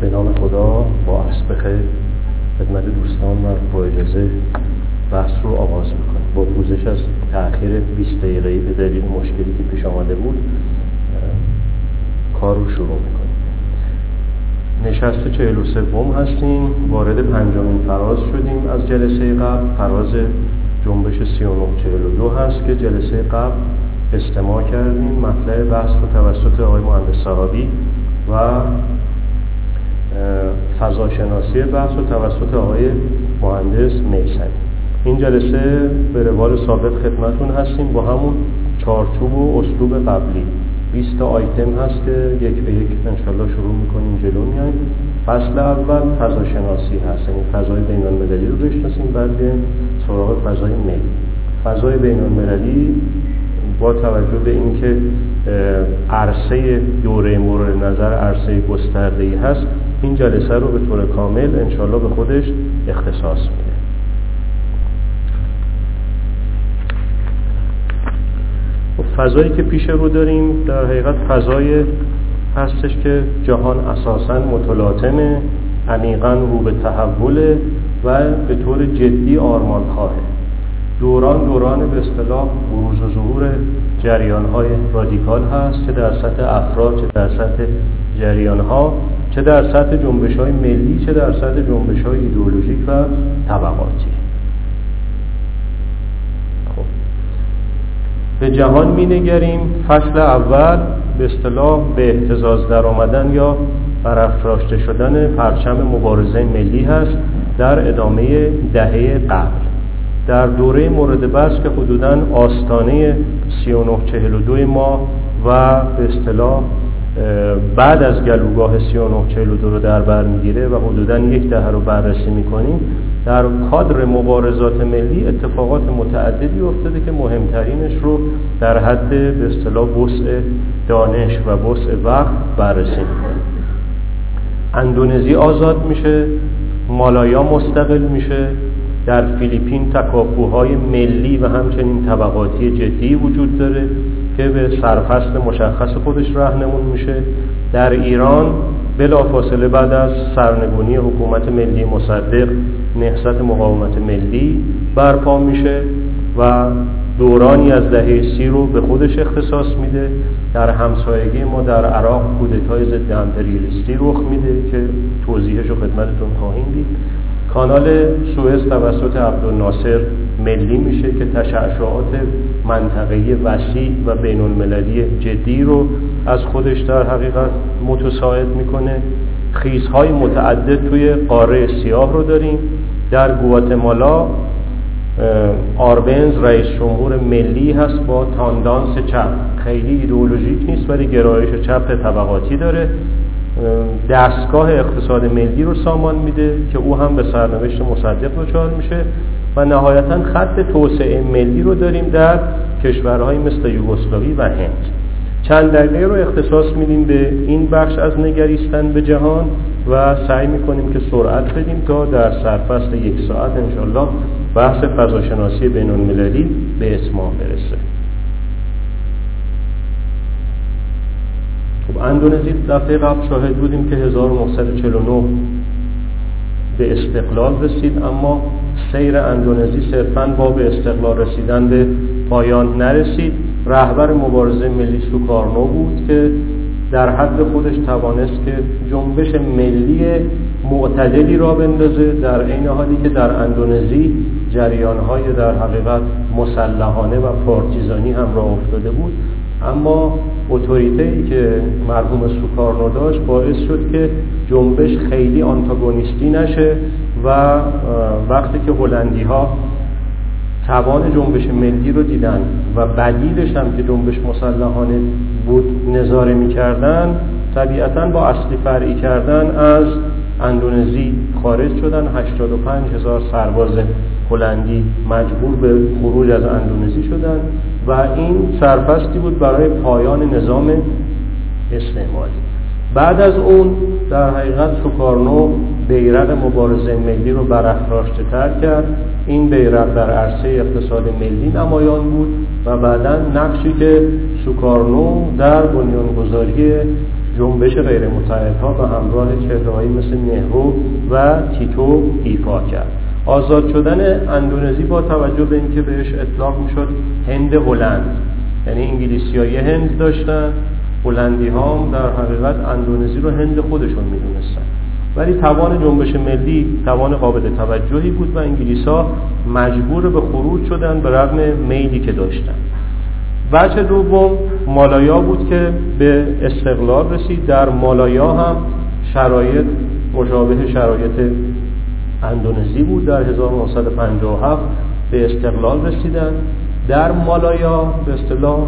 به نام خدا با عرض بخیر خدمت دوستان و با اجازه بحث رو آغاز می‌کنم. با پوزش از تأخیر 20 دقیقه‌ای به دلیل مشکلی که پیش آمده بود کار رو شروع می‌کنیم. نشست چهل و سوم هستیم وارد پنجمین فراز شدیم از جلسه قبل. فراز جنبش 3942 هست که جلسه قبل استماع کردیم. مطلع بحث رو توسط آقای مهندس صحابی و فضاشناسی بحث رو توسط آقای مهندس میسنی این جلسه به روال ثابت خدمتون هستیم با همون چارچوب و اسلوب قبلی. 20 آیتم هست که یک به یک انشالله شروع می‌کنیم جلو میایم فصل اول فضاشناسی هست یعنی فضای بین رو بشناسیم بعد سراغ فضای ملی. فضای بین با توجه به اینکه عرصه دوره مورد نظر عرصه گسترده ای هست این جلسه رو به طور کامل انشالله به خودش اختصاص میده. فضایی که پیش رو داریم در حقیقت فضای هستش که جهان اساسا متلاطمه عمیقا رو به تحوله و به طور جدی آرمان خواهه دوران دوران به اصطلاح بروز و ظهور جریان های رادیکال هست چه در سطح افراد چه در سطح جریان ها چه در سطح جنبش های ملی چه در سطح جنبش های ایدئولوژیک و طبقاتی. خب. به جهان می نگریم فصل اول به اصطلاح به احتزاز در آمدن یا برافراشته شدن پرچم مبارزه ملی هست در ادامه دهه قبل. در دوره مورد بحث که حدودا آستانه 3942 ما و به اصطلاح بعد از گلوگاه 3942 رو در بر می‌گیره و حدودا یک دهه رو بررسی می‌کنیم در کادر مبارزات ملی اتفاقات متعددی افتاده که مهمترینش رو در حد به اصطلاح وسع دانش و وسع وقت بررسی می‌کنیم. اندونزی آزاد میشه مالایا مستقل میشه در فیلیپین تکاپوهای ملی و همچنین طبقاتی جدی وجود داره. که به سرفصل مشخص خودش رهنمون میشه. در ایران بلافاصله بعد از سرنگونی حکومت ملی مصدق نهضت مقاومت ملی برپا میشه و دورانی از دهه سی رو به خودش اختصاص میده. در همسایگی ما در عراق کودتای ضد امپریالیستی رخ میده که توضیحش رو خدمتتون خواهیم دید. کانال سوئز توسط عبدالناصر ملی میشه که تشعشعات منطقه‌ای وسیع و بین المللی جدی رو از خودش در حقیقت متساعد می‌کنه. خیزهای متعدد توی قاره سیاه رو داریم. در گواتمالا آربنز رئیس جمهور ملی هست با تاندانس چپ. خیلی ایدئولوژیک نیست ولی گرایش چپ طبقاتی داره. دستگاه اقتصاد ملی رو سامان میده که او هم به سرنوشت مصدق دچار میشه و نهایتا خط توسعه ملی رو داریم در کشورهای مثل یوگسلاوی و هند. چند دقیقه رو اختصاص میدیم به این بخش از نگریستن به جهان و سعی می‌کنیم که سرعت بدیم تا در سرفصل یک ساعت انشالله بحث فضاشناسی بین المللی به اتمام برسه. خب اندونزی دفعه قبل شاهد بودیم که 1949 به استقلال رسید اما سیر اندونزی صرفا با به استقلال رسیدن به پایان نرسید. رهبر مبارزه ملی سوکارنو بود که در حد خودش توانست که جنبش ملی معتدلی را بندازه در عین حالی که در اندونزی جریانهای در حقیقت مسلحانه و پارتیزانی هم را افتاده بود. اما اتوریته ای که مرحوم سوکارنو داشت باعث شد که جنبش خیلی آنتاگونیستی نشه و وقتی که هلندی ها توان جنبش ملی رو دیدن و بدیلش هم که جنبش مسلحانه بود نظاره می‌کردن طبیعتا با اصلی فرعی کردن از اندونزی خارج شدن. 85 هزار سرباز هلندی مجبور به خروج از اندونزی شدن. و این سرفستی بود برای پایان نظام استعماری. بعد از اون در حقیقت سوکارنو بیرق مبارزه ملی رو برافراشته تر کرد. این بیرق در عرصه اقتصاد ملی نمایان بود و بعدا نقشی که سوکارنو در بنیانگذاری جنبش غیر متحدها و همراه چهرههایی مثل نهرو و تیتو ایفا کرد. آزاد شدن اندونزی با توجه به اینکه بهش اطلاق می‌شد هند هلند. یعنی انگلیسی های هند داشتن. هلندی ها در حقیقت اندونزی رو هند خودشون می‌دونستن. ولی توان جنبش ملی توان قابل توجهی بود و انگلیس ها مجبور به خروج شدن به رغم میلی که داشتن. وجه دوم مالایا بود که به استقلال رسید. در مالایا هم شرایط مشابه شرایط اندونزی بود در 1957 به استقلال رسیدن. در مالایا به اصطلاح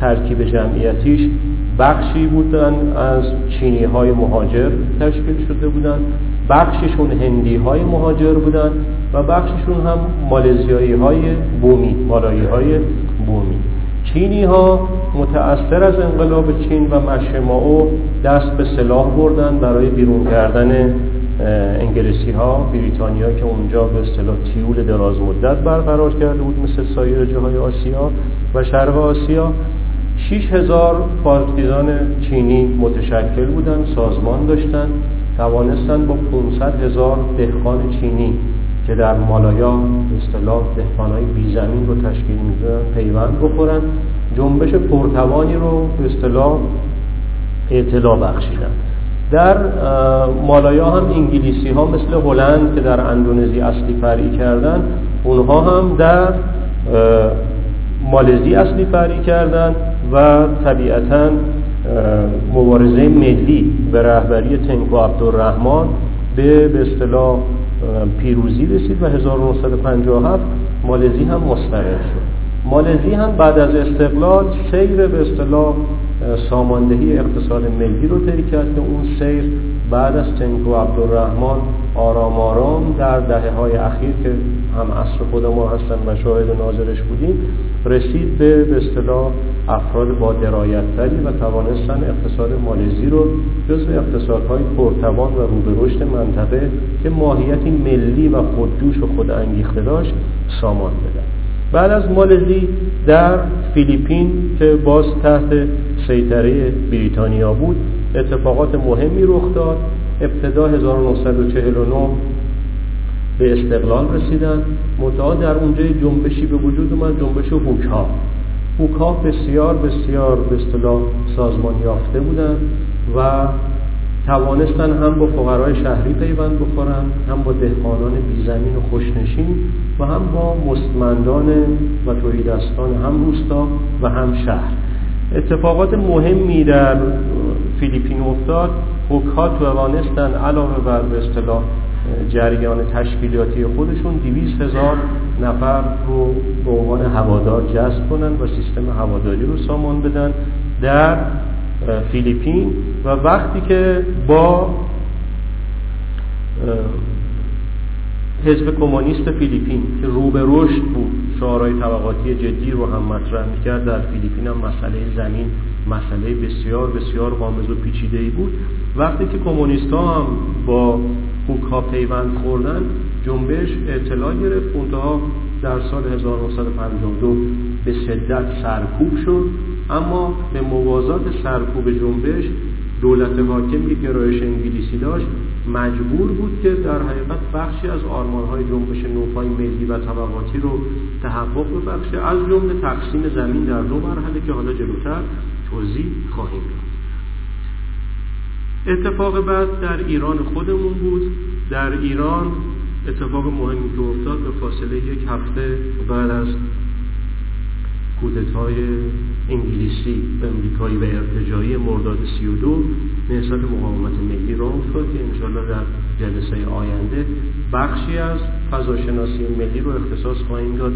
ترکیب جمعیتیش بخشی بودن از چینی های مهاجر تشکیل شده بودن. بخششون هندی های مهاجر بودن و بخششون هم مالزیایی های بومی مالایی های بومی. چینی ها متأثر از انقلاب چین و مشماو دست به سلاح بردن برای بیرون کردن انگلیسی ها بریتانیا که اونجا به اصطلاح تیول دراز مدت برقرار کرده بود مثل سایر جاهای آسیا و شرق آسیا 6000 پارتیزان چینی متشکل بودن سازمان داشتن توانستن با 500 هزار دهقان چینی که در مالایا به اصطلاح دهقانهای بیزمین رو تشکیل میدن پیوند بخورن جنبش پرتوانی رو به اصطلاح اطلاع بخشیدن در مالایا هم انگلیسی ها مثل هلند که در اندونزی اصلی فرعی کردن اونها هم در مالزی اصلی فرعی کردن و طبیعتا مبارزه ملی به رهبری تنکو عبدالرحمن به به اصطلاح پیروزی رسید و 1957 مالزی هم مستقل شد. مالزی هم بعد از استقلال سیر به اصطلاح ساماندهی اقتصاد ملی رو طی کرد که اون سیر بعد از تنکو عبدالرحمن آرام آرام در دهه های اخیر که هم عصر خود ما هستن و شاهد ناظرش بودیم رسید به به اصطلاح افراد با درایتتری و توانستن اقتصاد مالزی رو جزو اقتصادهای پرتوان و رو منطقه که ماهیتی ملی و خودجوش و خود انگیخته داشت سامان بدن بعد از مالزی در فیلیپین که باز تحت سیطره بریتانیا بود اتفاقات مهمی رخ داد. ابتدا 1949 به استقلال رسیدن منتها در اونجا جنبشی به وجود اومد جنبش هوکا هوکا بسیار بسیار به اصطلاح سازمان یافته بودند و توانستن هم با فقرای شهری پیوند بخورن هم با دهقانان بیزمین و خوشنشین و هم با مستمندان و توریدستان هم روستا و هم شهر. اتفاقات مهمی در فیلیپین افتاد. حکها توانستن علاوه بر به اصطلاح جریان تشکیلاتی خودشون دیویس هزار نفر رو به عنوان هوادار جذب کنن و سیستم هواداری رو سامان بدن. در فیلیپین و وقتی که با حزب کمونیست فیلیپین که رو به رشد بود شعارهای طبقاتی جدی رو هم مطرح می‌کرد در فیلیپین هم مسئله زمین مسئله بسیار بسیار غامض و پیچیده ای بود. وقتی که کمونیست ها هم با هوکا پیوند خوردن جنبش اطلاع گرفت منتها در سال 1952 به شدت سرکوب شد. اما به موازات سرکوب جنبش دولت حاکم که گرایش انگلیسی داشت مجبور بود که در حقیقت بخشی از آرمانهای جنبش نوپای ملی و طبقاتی رو تحقق ببخشه. از جمله تقسیم زمین در دو مرحله که حالا جلوتر توضیح خواهیم داد. اتفاق بعد در ایران خودمون بود. در ایران اتفاق مهمی که افتاد به فاصله یک هفته بعد از کودتای انگلیسی امریکایی و ارتجایی مرداد 32 نهضت مقاومت ملی را افتاد که انشاءالله در جلسه آینده بخشی از فضاشناسی ملی رو اختصاص خواهیم داد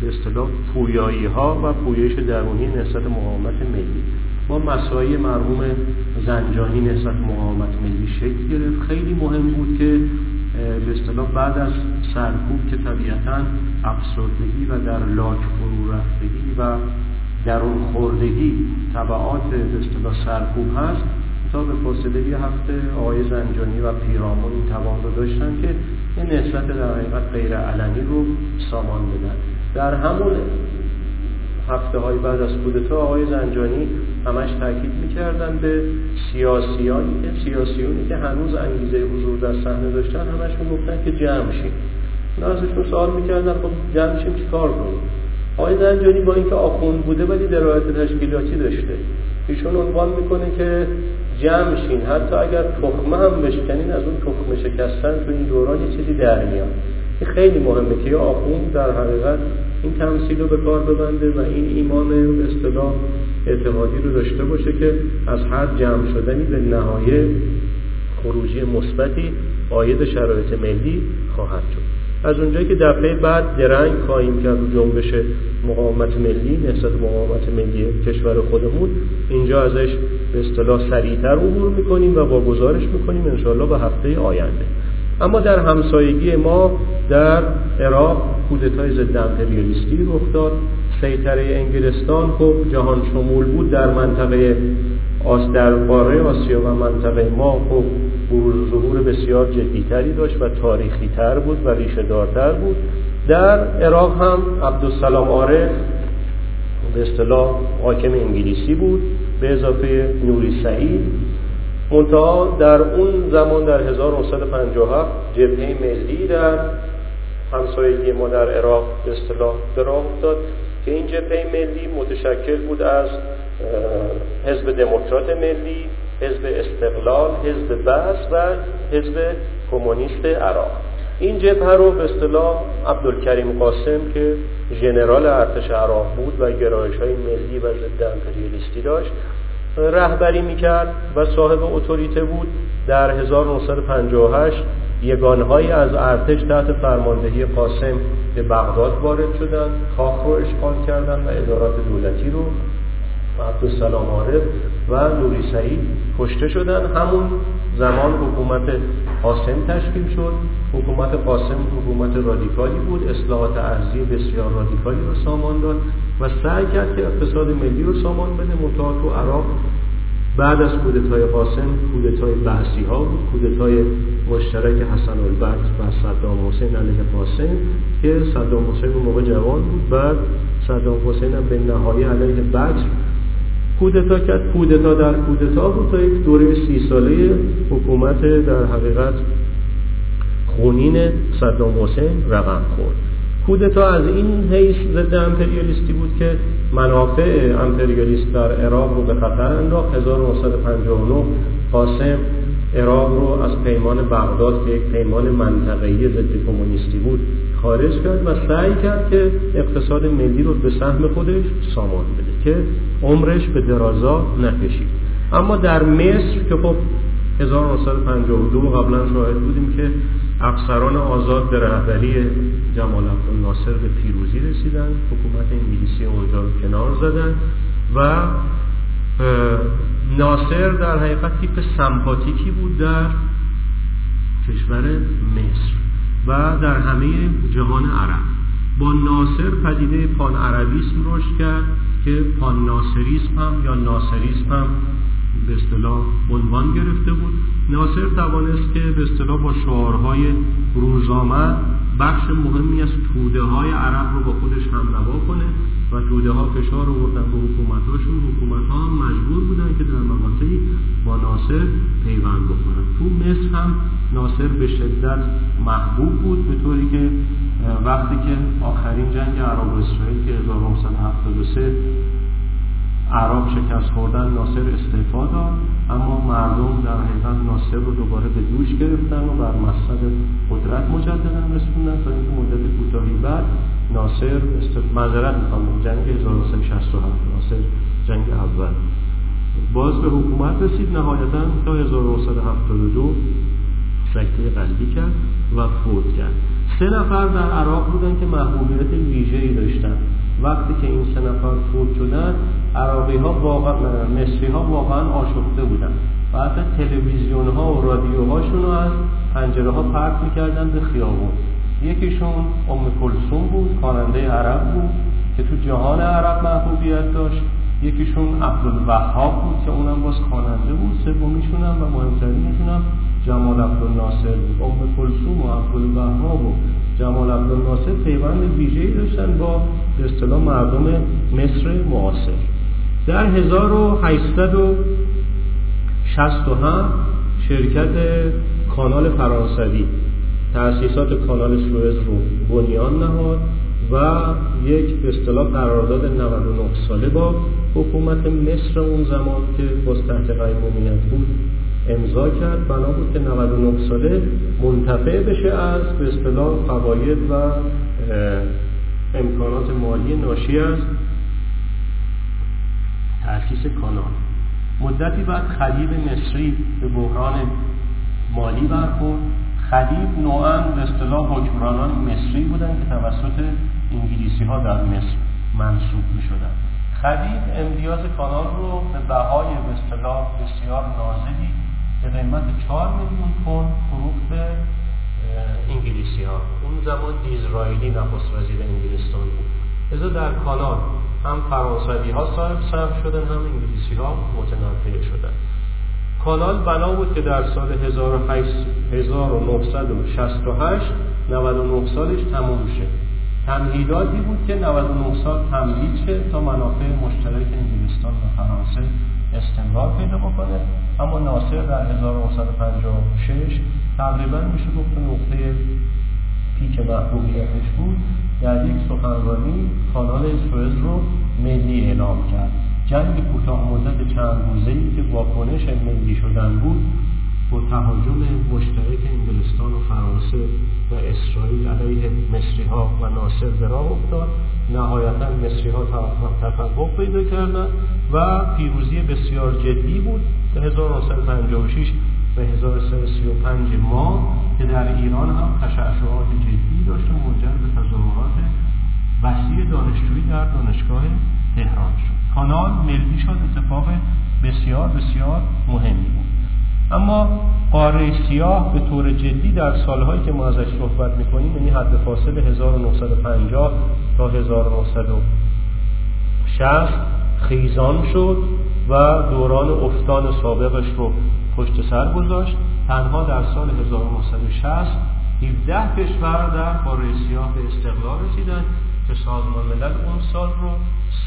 به اصطلاح پویایی ها و پویش درونی نهضت مقاومت ملی. با مسایی مرحوم زنجانی نهضت مقاومت ملی شکل گرفت. خیلی مهم بود که به اصطلاح بعد از سرکوب که طبیعتا افسردگی و در لاک فرو رفتگی و درون خوردگی طبعات به اصطلاح سرکوب هست تا به فاصله یه هفته آقای زنجانی و پیرامون این توان رو داشتن که این نسبت در حقیقت غیر علنی رو سامان بدن. در همون هفته های بعد از کودتا آقای زنجانی همش تاکید می‌کردن به سیاسیانی که سیاسیونی که هنوز انگیزه حضور در صحنه داشتن همش می‌گفتن که جمع شیم. ازشون سوال می‌کردن خب جمع شیم کار کنیم؟ آقای زنجانی با اینکه آخوند بوده ولی درایت تشکیلاتی داشته. ایشون عنوان می‌کنه که جمع شین. حتی اگر تخمه هم بشکنین از اون تخمه شکستن تو این دوران یه چیزی در میاد. این خیلی مهمه که آخوند در حقیقت این تمثیل رو به کار ببنده و این ایمان به اصطلاح اعتقادی رو داشته باشه که از هر جمع شدنی به نهایه خروجی مثبتی آید شرایط ملی خواهد شد. از اونجایی که دفعه بعد درنگ خواهیم کرد رو جنبش مقاومت ملی نسبت مقاومت ملی کشور خودمون اینجا ازش به اصطلاح سریعتر عبور می‌کنیم و با گزارش می‌کنیم انشاءالله به هفته آینده. اما در همسایگی ما در عراق کودتای ضد امپریالیستی رخ داد. سیطره انگلستان خب جهان شمول بود در منطقه آس در قاره آسیا و منطقه ما خب بروز ظهور بسیار جدیتری داشت و تاریخی تر بود و ریشه دارتر بود. در عراق هم عبدالسلام عارف به اصطلاح حاکم انگلیسی بود به اضافه نوری سعید. منتها در اون زمان در 1957 جبهه ملی در همسایگی ما در عراق به اصطلاح به افتاد. که این جبهه ملی متشکل بود از حزب دموکرات ملی حزب استقلال حزب بس و حزب کمونیست عراق. این جبهه رو به اصطلاح عبدالکریم قاسم که ژنرال ارتش عراق بود و گرایش های ملی و ضد امپریالیستی داشت رهبری می‌کرد و صاحب اتوریته بود. در 1958 یگانهایی از ارتش تحت فرماندهی قاسم به بغداد وارد شدند کاخ رو اشغال کردند و ادارات دولتی رو عبدالسلام عارف و نوری سعید کشته شدن همون زمان حکومت قاسم تشکیل شد. حکومت قاسم حکومت رادیکالی بود. اصلاحات ارزی بسیار رادیکالی رو سامان داد و سعی کرد که اقتصاد ملی رو سامان بده. متعا تو عراق بعد از کودتای قاسم کودتای بحثی ها بود کودتای مشترک حسن البرد و صدام حسین علیه قاسم که صدام حسین موقع جوان بود. بعد صدام حسین هم به نهایی علیه بکر کودتا کرد. کودتا در کودتا بود تا یک دوره سی ساله حکومت در حقیقت خونین صدام حسین رقم خورد. کودتا از این حیث ضد امپریالیستی بود که منافع امپریالیست در عراق رو به خطر انداخت. 1959 قاسم عراق رو از پیمان بغداد که یک پیمان منطقه‌ای ضد کمونیستی بود خارج کرد و سعی کرد که اقتصاد ملی رو به سهم خودش سامان بده که عمرش به درازا نکشید. اما در مصر که خب 1952 قبلا شاهد بودیم که افسران آزاد به رهبری جمال ناصر به پیروزی رسیدن حکومت انگلیسی اونجا رو کنار زدن و ناصر در حقیقت تیپ سمپاتیکی بود در کشور مصر و در همه جهان عرب. با ناصر پدیده پان عربیسم رشد کرد که پان ناصریسم هم یا ناصریسم هم به اصطلاح عنوان گرفته بود. ناصر توانست که به اصطلاح با شعارهای روزآمد بخش مهمی از توده های عرب رو با خودش هم نوا کنه و توده ها فشار آوردن به حکومتاشون حکومت ها مجبور بودن که در مقاطعی با ناصر پیوند بخورن. تو مصر هم ناصر به شدت محبوب بود به طوری که وقتی که آخرین جنگ عرب و اسرائیل که 1973 عرب شکست خوردن ناصر استعفا داد اما مردم در حقیقت ناصر رو دوباره به دوش گرفتن و بر مصد قدرت مجددا رسوندن. تا اینکه مدت کوتاهی بعد ناصر معذرت می‌خوام جنگ 1367 ناصر جنگ اول. باز به حکومت رسید نهایتا تا 1972 سکته قلبی کرد و فوت کرد. سه نفر در عراق بودن که محبوبیت ویژه‌ای داشتن. وقتی که این سه نفر فوت شدن عراقی ها واقعا مصری ها واقعا آشفته بودن. و حتی تلویزیون ها و رادیوهاشون رو از پنجره ها پرت می‌کردن به خیابون. یکیشون ام کلسوم بود خواننده عرب بود که تو جهان عرب محبوبیت داشت. یکیشون عبدالوهاب بود که اونم باز خواننده بود. سومیشون هم و مهمترینشون هم جمال عبدالناصر بود. ام کلسوم و عبدالوهاب و جمال عبدالناصر پیوند ویژه‌ای داشتن با به اصطلاح مردم مصر معاصر. در 1867 شرکت کانال فرانسوی تأسیسات کانال سوئز رو بنیان نهاد و یک اصطلاح قرارداد 99 ساله با حکومت مصر اون زمان که باز تحت قیمومیت بود امضا کرد. بنا بود که 99 ساله منتفع بشه از به اصطلاح فواید و امکانات مالی ناشی از تأسیس کانال. مدتی بعد خلیب مصری به بحران مالی برخورد. خلیب نوعا به اصطلاح حکمرانان مصری بودند که توسط انگلیسی ها در مصر منصوب می شدن خلیب امتیاز کانال رو به بهای به اصطلاح بسیار نازلی به قیمت 4 میلیون پوند فروخت به انگلیسی ها اون زمان دیزرائیلی نخست وزیر انگلستان بود. لذا در کانال هم فرانسوی ها صاحب سهم شدن هم انگلیسی ها متنفع شدن. کانال بنا بود که در سال 1968 99 سالش تموم شه. تمهیداتی بود که 99 سال تمهید شه تا منافع مشترک انگلستان و فرانسه استمرار پیدا بکنه. اما ناصر در 1956 تقریبا میشه گفت نقطه پیک محبوبیتش بود. در یک سخنرانی کانال سوئز رو ملی اعلام کرد. جنگ کوتاه مدت چند روزه ای که واکنش ملی شدن بود با تهاجم مشترک انگلستان و فرانسه و اسرائیل علیه مصری ها و ناصر به راه افتاد. نهایتا مصری ها تفوق پیدا کردند و پیروزی بسیار جدی بود. به 1956 به 1335 ما که در ایران هم تشعشعات جدی داشت و به تظاهرات وسیع دانشجویی در دانشگاه تهران شد. کانال ملی شد اتفاق بسیار بسیار مهمی بود. اما قاره سیاه به طور جدی در سالهایی که ما ازش صحبت می‌کنیم یعنی حد فاصل 1950 تا 1960 خیزان شد و دوران افتان سابقش رو پشت سر گذاشت تنها در سال 1960 17 کشور در قاره سیاه به استقلال رسیدن که سازمان ملل اون سال رو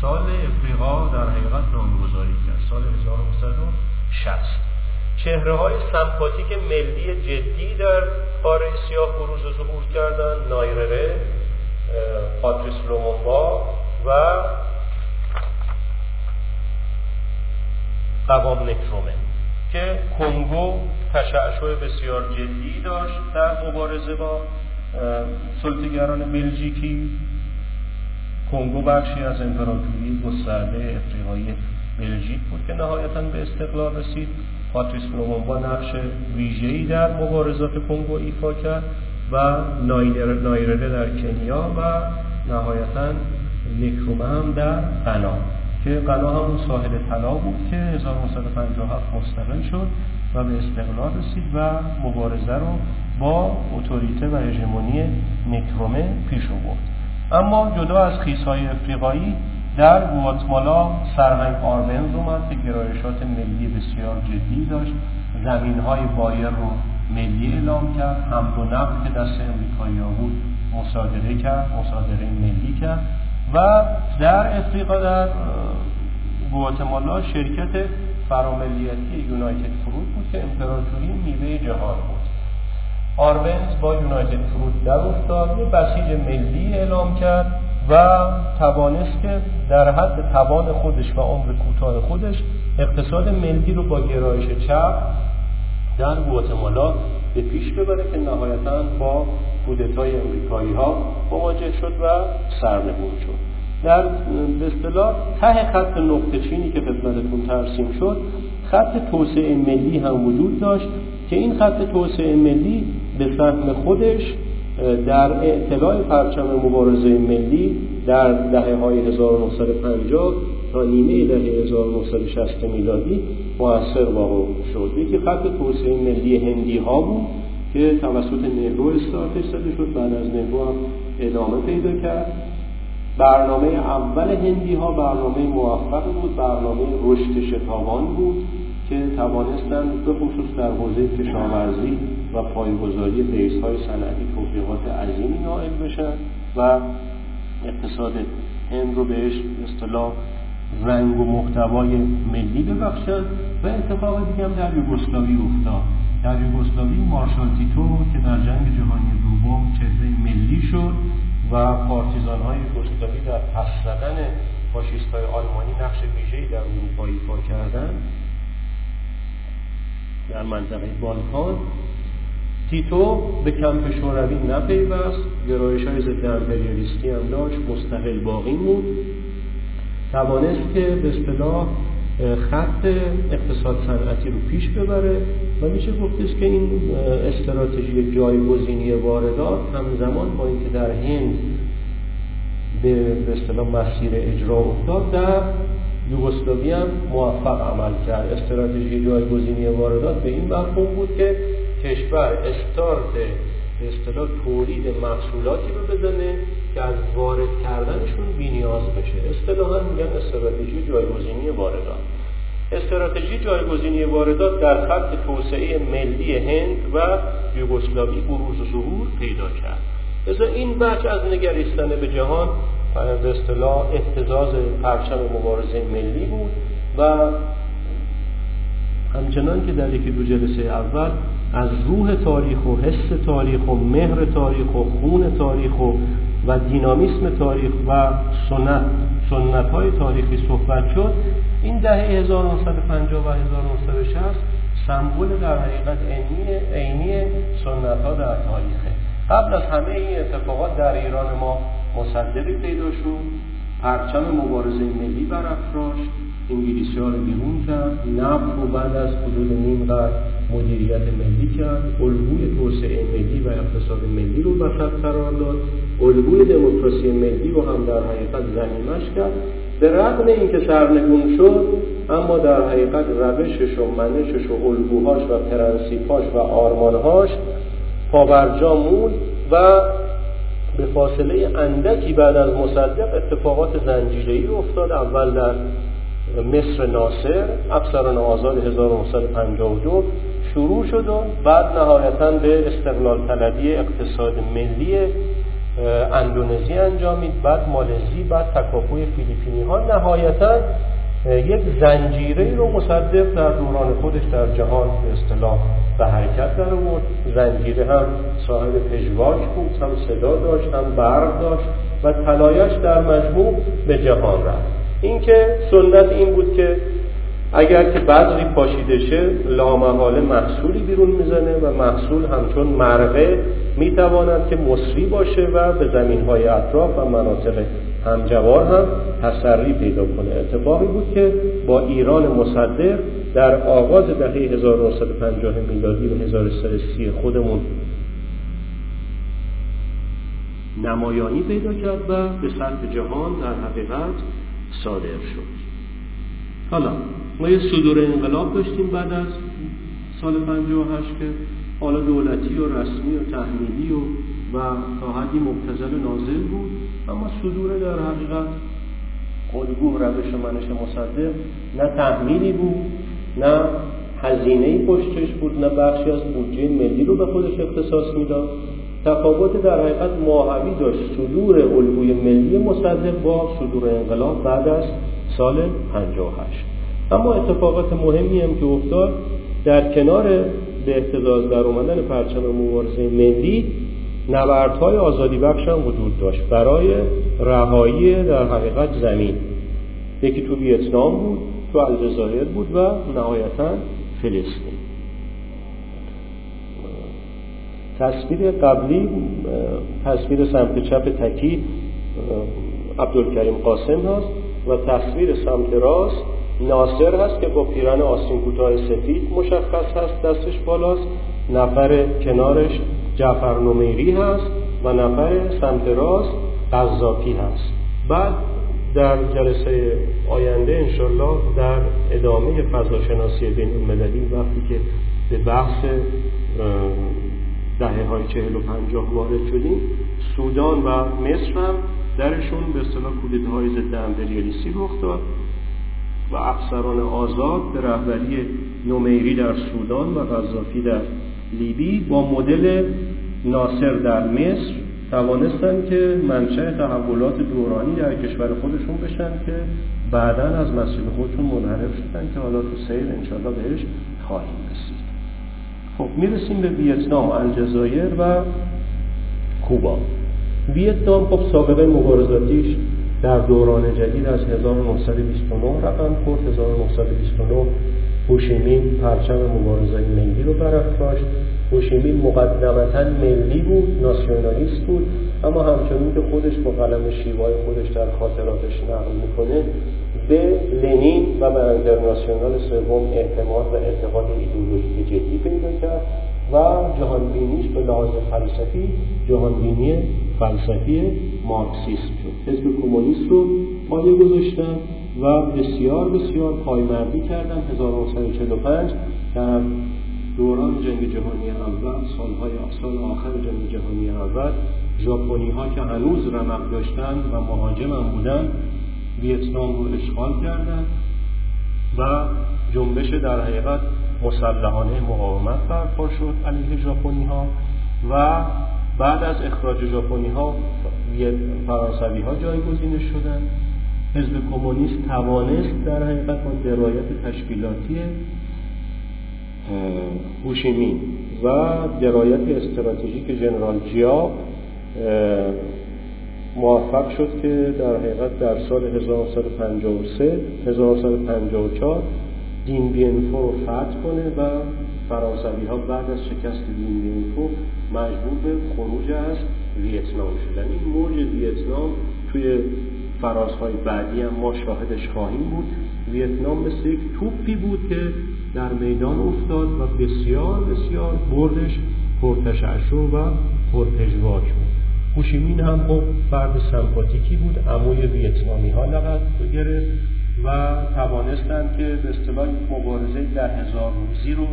سال افریقا در حقیقت نامگذاری کرد سال 1960 چهره های سمپاتیک ملی جدی در قاره سیاه بروز و ظهور کردن نایرره پاتریس لومونبا و قوام نکرومه که کنگو تشعشع بسیار جدی داشت در مبارزه با سلطگران بلژیکی. کنگو بخشی از امپراتوری گسترده افریقایی بلژیک بود که نهایتا به استقلال رسید. پاتریس لومونبا نقش ویژه‌ای در مبارزات کنگو ایفا کرد و نایرله در کنیا و نهایتا نیکرومه هم در غنا که غنا همون ساحل طلا بود که 1957 مستقل شد و به استقلال رسید و مبارزه رو با اتوریته و هژمونی نیکرومه پیش آورد. اما جدا از خیسهای افریقایی در گواتمالا سرهنگ آربنز اومد که گرایشات ملی بسیار جدی داشت. زمین های بایر رو ملی اعلام کرد. حمل و نقل که دست امریکایی بود مصادره کرد مصادره ملی کرد. و در افریقا در گواتمالا شرکت فراملیتی یونایتد فروت بود که امپراتوری میوه جهان بود. آربنز با یونایتد فروت در افتاد یه بسیج ملی اعلام کرد و توانست که در حد توان خودش و عمر کوتاه خودش اقتصاد ملی رو با گرایش چپ در گواتمالا به پیش ببره که نهایتا با کودتای امریکایی ها مواجه شد و سرنگون شد. در به اصطلاح ته خط نقطه چینی که خدمتتون ترسیم شد خط توسعه ملی هم وجود داشت که این خط توسعه ملی به سهم خودش در اعتلاع پرچم مبارزه ملی در دهه های 1950 نیمه دهه 1960 میلادی موثر واقع شد. یکی خط توسعه ملی هندی ها بود که توسط نهرو استارتش زده شد. بعد از نهرو هم ادامه پیدا کرد. برنامه اول هندی ها برنامه موفق بود. برنامه رشد شتابان بود که توانستند به خصوص در حوزه کشاورزی و پایگذاری بیس های صنعتی توفیقات عظیمی نائل بشن و اقتصاد هند رو بهش اصطلاح رنگ و محتوای ملی ببخشند و اتفاق دیگه هم در یوگسلاوی افتاد. در یوگسلاوی مارشال تیتو که در جنگ جهانی دوم چهره ملی شد و پارتیزان های یوگسلاوی در پس زدن فاشیست های آلمانی نقش ویژه‌ای در اروپا ایفا کردند. در منطقه بالکان تیتو به کمپ شوروی نپیوست. گرایش های ضد امپریالیستی هم داشت. مستقل باقی بود توانست که به اصطلاح خط اقتصاد صنعتی رو پیش ببره و میشه گفتش که این استراتژی جایگزینی واردات همزمان با اینکه در هند به اصطلاح مسیر اجرا افتاد در یوگسلاوی هم موفق عمل کرد. استراتژی جایگزینی واردات به این مفهوم بود که کشور استارت به اصطلاح تولید محصولاتی رو بزنه که از وارد کردنشون بینیاز بشه. اصطلاحا میگن استراتژی جایگزینی واردات. استراتژی جایگزینی واردات در خط توسعه ملی هند و یوگسلاوی بروز و ظهور پیدا کرد. لذا این بچ از نگریستن به جهان به اصطلاح احتزاز پرچم مبارزه ملی بود و همچنان که در یکی دو جلسه اول از روح تاریخ و حس تاریخ و مهر تاریخ و خون تاریخ و و دینامیسم تاریخ و سنت سنت های تاریخی صحبت شد این دهه 1950 و 1960 سمبل در حقیقت عینی سنت ها در تاریخه. قبل از همه این اتفاقات در ایران ما مصدقی پیدا شد پرچم مبارزه ملی برافراشت انگلیسی ها رو بیرون کرد نفت رو بعد از حدود نیم قرن مدیریت ملی کرد الگوی توسعه ملی و اقتصاد ملی رو وسط قرار داد. الگوی دموکراسی ملی رو هم در حقیقت زمینش کرد. به رغم اینکه سرنگون شد اما در حقیقت روشش و منشش و الگوهاش و پرنسیپاش و آرمانهاش پاورجا موند و به فاصله اندکی بعد از مصدق اتفاقات زنجیره‌ای افتاد. اول در مصر ناصر افسران آزاد 1952 شروع شد و بعد نهایتا به استقلال طلبی اقتصاد ملی اندونزی انجامید بعد مالزی بعد تکاپوی فیلیپینی ها. نهایتا یک زنجیره رو مصدق در دوران خودش در جهان به اصطلاح به حرکت در آورد زنجیره هم صاحب پژواک بود هم صدا داشت هم برق داشت و طلایش در مجموع به جهان رفت. اینکه سنت این بود که اگر که بذری پاشیده شه لامحاله محصولی بیرون می‌زنه و محصول همچون مرغه می‌تواند که مصری باشه و به زمین های اطراف و مناطق همجوار هم تسری پیدا کنه. اتفاقی بود که با ایران مصدر در آغاز دهه 1950 میلادی و 1330 خودمون نمایانی پیدا کرد و به سطح جهان در حقیقت صادر شد. حالا ما یه صدور انقلاب داشتیم بعد از سال 58 که حالا دولتی و رسمی و تحمیلی و و تا حدی مبتزل نازل بود. اما صدور در حقیقت الگو روش منش مصدق نه تحمیلی بود نه هزینه پشتش بود نه بخشی از بودجه ملی رو به خودش اختصاص می‌داد. تفاوت در حقیقت ماهوی داشت. صدور الگوی ملی مصدق با صدور انقلاب بعد از سال 58 اما اتفاقات مهمی هم که افتاد در کنار به احتزاز در اومدن پرچم مبارزه ملی نبردهای آزادی بخش هم وجود داشت. برای رهایی در حقیقت زمین. یکی تو ویتنام بود تو الجزایر بود و نهایتا فلسطین. تصویر قبلی تصویر سمت چپ تکی عبدالکریم قاسم هست و تصویر سمت راست ناصر هست که با پیرن آستین کوتاه سفید مشخص هست دستش بالاست. نفر کنارش جعفر نمیری هست و نفر سمت راست قذافی هست. بعد در جلسه آینده انشالله در ادامه فضاشناسی بین المللی وقتی که به بحث دهه های چهل و پنجاه وارد شدیم سودان و مصر هم درشون به اصطلاح کودت های ضد امپریالیستی رخ داد و افسران آزاد به رهبری نومیری در سودان و قذافی در لیبی با مدل ناصر در مصر توانستن که منشأ تحولات دورانی در کشور خودشون بشن که بعدا از مسجد خودشون منحرف شدن که حالا تو سیر انشالله بهش خواهیم رسید. خب می‌رسیم به ویتنام الجزایر و کوبا. ویتنام خب سابقه مبارزاتیش در دوران جدید از 1929 رقم خورد. 1929 هوشیمین پرچم مبارزه ملی رو برافراشت هوشیمین مقدمتا ملی بود ناسیونالیست بود اما همچنین که خودش با قلم شیوای خودش در خاطراتش نقل می‌کنه به لنین و به انترناسیونال سوم اعتماد و اعتقاد ایدئولوژیک جدی پیدا کرد. و جهانبینیش به لحاظ فلسفی جهانبینی فلسفی مارکسیسم شد. حزب کمونیست رو پایه گذاشتن و بسیار بسیار پایمردی کردن. 1945 در دوران جنگ جهانی اول سالهای سال آخر جنگ جهانی اول ژاپنی ها که هنوز رمق داشتن و مهاجم هم بودن ویتنام رو اشغال کردن و جنبش در حقیقت مسلحانه مقاومت برپا شد علیه ژاپنی ها و بعد از اخراج ژاپنی ها فرانسوی ها جایگزین شدن. حزب کمونیست توانست در حقیقت با درایت تشکیلاتی هوشیمین و درایت استراتژیک جنرال جیا موفق شد که در حقیقت در سال 1953 1954 دین بینفو رو فتح کنه و فرانسوی ها بعد از شکست دین بینفو مجبور به خروج از ویتنام شدن. این موج ویتنام توی فرازهای بعدی هم ما شاهدش خواهیم بود. ویتنام مثل یک توپی بود که در میدان افتاد و بسیار بسیار بردش پرتشعشع و پرپژواک بود. هوشیمین هم خب فرد سمپاتیکی بود عموی ویتنامی ها لقب گرفت. و توانستند که به اصطلاح مبارزه در هزار روزی رو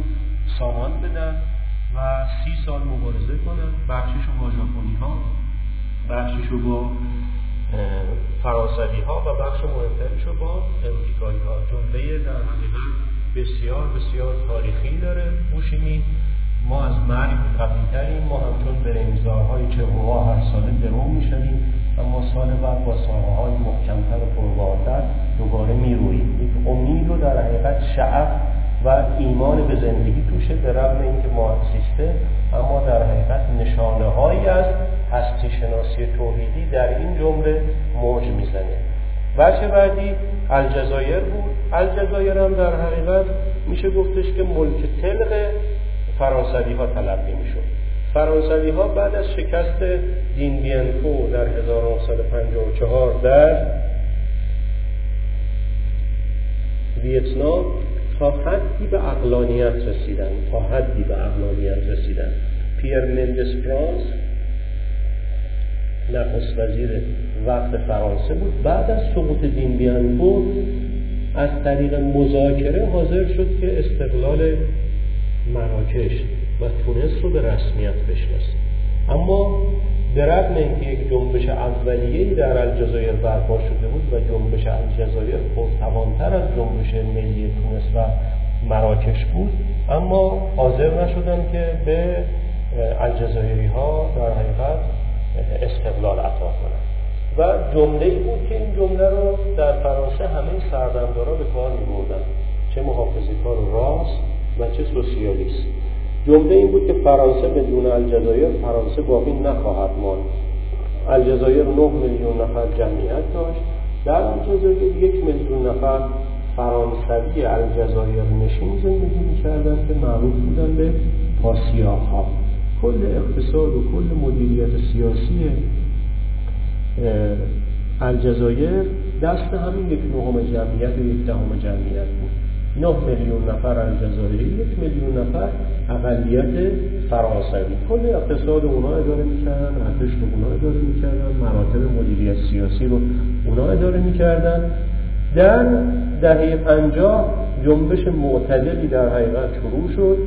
سامان بدن و سی سال مبارزه کنن. بخشش با ژاپنی ها بخشش با فرانسوی ها و بخش مهمترش رو با امریکایی ها جمله در بسیار بسیار تاریخی داره هوشیمین ما از مرگ قویتریم. ما همچون برنگزارهای چهوها هر ساله درو می‌شویم. اما سال بعد با ساقه های محکمتر و پربارتر دوباره میروییم یک امید رو در حقیقت شعف و ایمان به زندگی توشه به رغم اینکه مارکسیسته اما در حقیقت نشانه هایی از هستی شناسی توحیدی در این جمله موج می‌زنه. بچه بعدی الجزایر بود. الجزایر هم در حقیقت میشه گفتش که ملک تلق فرانسوی ها تلقی می‌شد. فرانسوی ها بعد از شکست دین بینفو در 1954 در ویتنام تا حدی به اقلانیت رسیدن تا حدی به اقلانیت رسیدن. پیر مندس فرانس نخست وزیر وقت فرانسه بود بعد از سقوط دین بیانفو از طریق مذاکره حاضر شد که استقلال مراکش و تونس رو به رسمیت بشناسه. اما به رغم اینکه یک جنبش اولیه‌ای در الجزایر برپا شده بود و جنبش الجزایر پرتوانتر از جنبش ملی تونس و مراکش بود اما حاضر نشدن که به الجزایری ها در حقیقت استقلال عطا کنند. و جمله ای بود که این جمله رو در فرانسه همه سردمدارا به کار می چه محافظه کار راست و چه سوسیالیست. جمله این بود که فرانسه بدون الجزایر فرانسه باقی نخواهد ماند. الجزایر 9 میلیون نفر جمعیت داشت. در الجزایر یک میلیون نفر فرانسوی الجزایر نشین زندگی می‌کردن که معروف بودن به پاسیاها ها کل اقتصاد و کل مدیریت سیاسی الجزایر دست همین یک نهم جمعیت و یک دهم جمعیت بود. 9 میلیون نفر الجزایری یک میلیون نفر اقلیت فرانسوی. کل اقتصاد اونا اداره می‌کردن ارتش رو اونا اداره می‌کردن مراتب مدیریت سیاسی رو اونا اداره می‌کردن. در دهه پنجاه جنبش معتدلی در حقیقت شروع شد.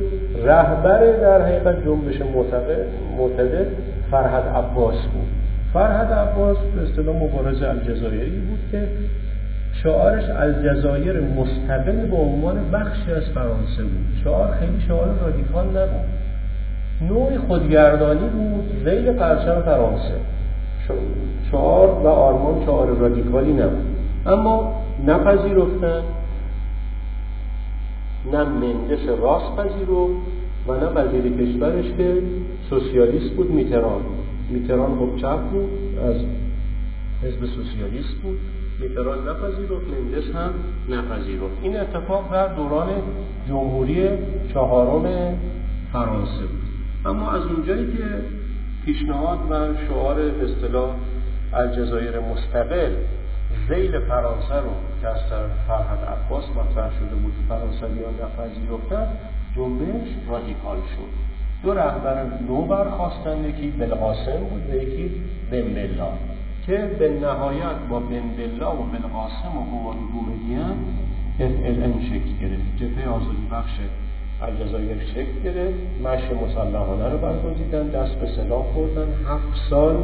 رهبر در حقیقت جنبش معتدل فرهد عباس بود. فرهد عباس به اصطلاح مبارز الجزایری بود که شعارش الجزایر مستقل به عنوان بخشی از فرانسه بود. شعار خیلی شعار رادیکال نبود. نوعی خودگردانی بود زیل پرچم فرانسه. شعار و آرمان شعار رادیکالی نبود. اما نپذیرفتن نه مندس راست پذیرفت و نه وزیر کشورش که سوسیالیست بود میتران. میتران خب چپ بود از حزب سوسیالیست بود. میتران نپذیرفت مندس هم نپذیرفت. این اتفاق در دوران جمهوری چهارم فرانسه بود. اما از اونجایی که پیشنهاد و شعار اصطلاح الجزایر مستقل زیل فرانسه رو که از فرهد عباس مطرح شده بود فرانسویان نپذیرفتن جنبش رادیکال شد. دو رهبر نو برخواستن یکی بلقاسم بود و یکی بنبلا که به نهایت با بنبلا و بلقاسم و قوان بومدیان FLN شکل گرفت. جبهه آزادی بخش الجزایر شکل گرفت. مشی مسلحانه رو برگزیدن دست به سلاح بردن هفت سال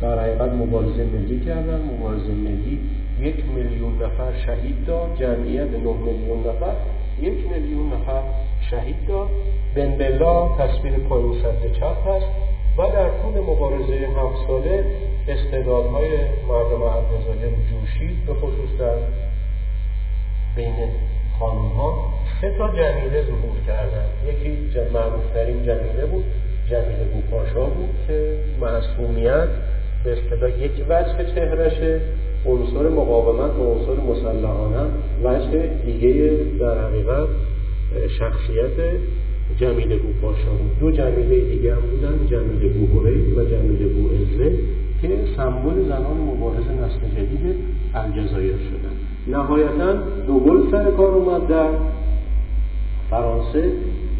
در حقیقت مبارزه ملی کردن. مبارزه ملی یک میلیون نفر شهید داد. جمعیت نه میلیون نفر یک میلیون نفر شهید داد. بنبلا تصویر پایین سطح چپ هست. و در طول مبارزه هفت ساله استعدادهای مردم الجزایر جوشید به خصوص در بین خانم ها سه تا جمیله ظهور کردن یکی معروفترین جمیله بود جمیله بوپاشا بود که معصومیت به اصطلاح یک وجه چهرشه عنصر مقاومت و عنصر مسلحانه وجه دیگه در حقیقت شخصیت جمیل بوپاشا بود. دو جمیله دیگه هم بودن جمیل بوهوری و جمیل بوعزه که سمبل زنان مبارز نسل جدید الجزایر شدن. نهایتا دوگل سر کار اومد در فرانسه.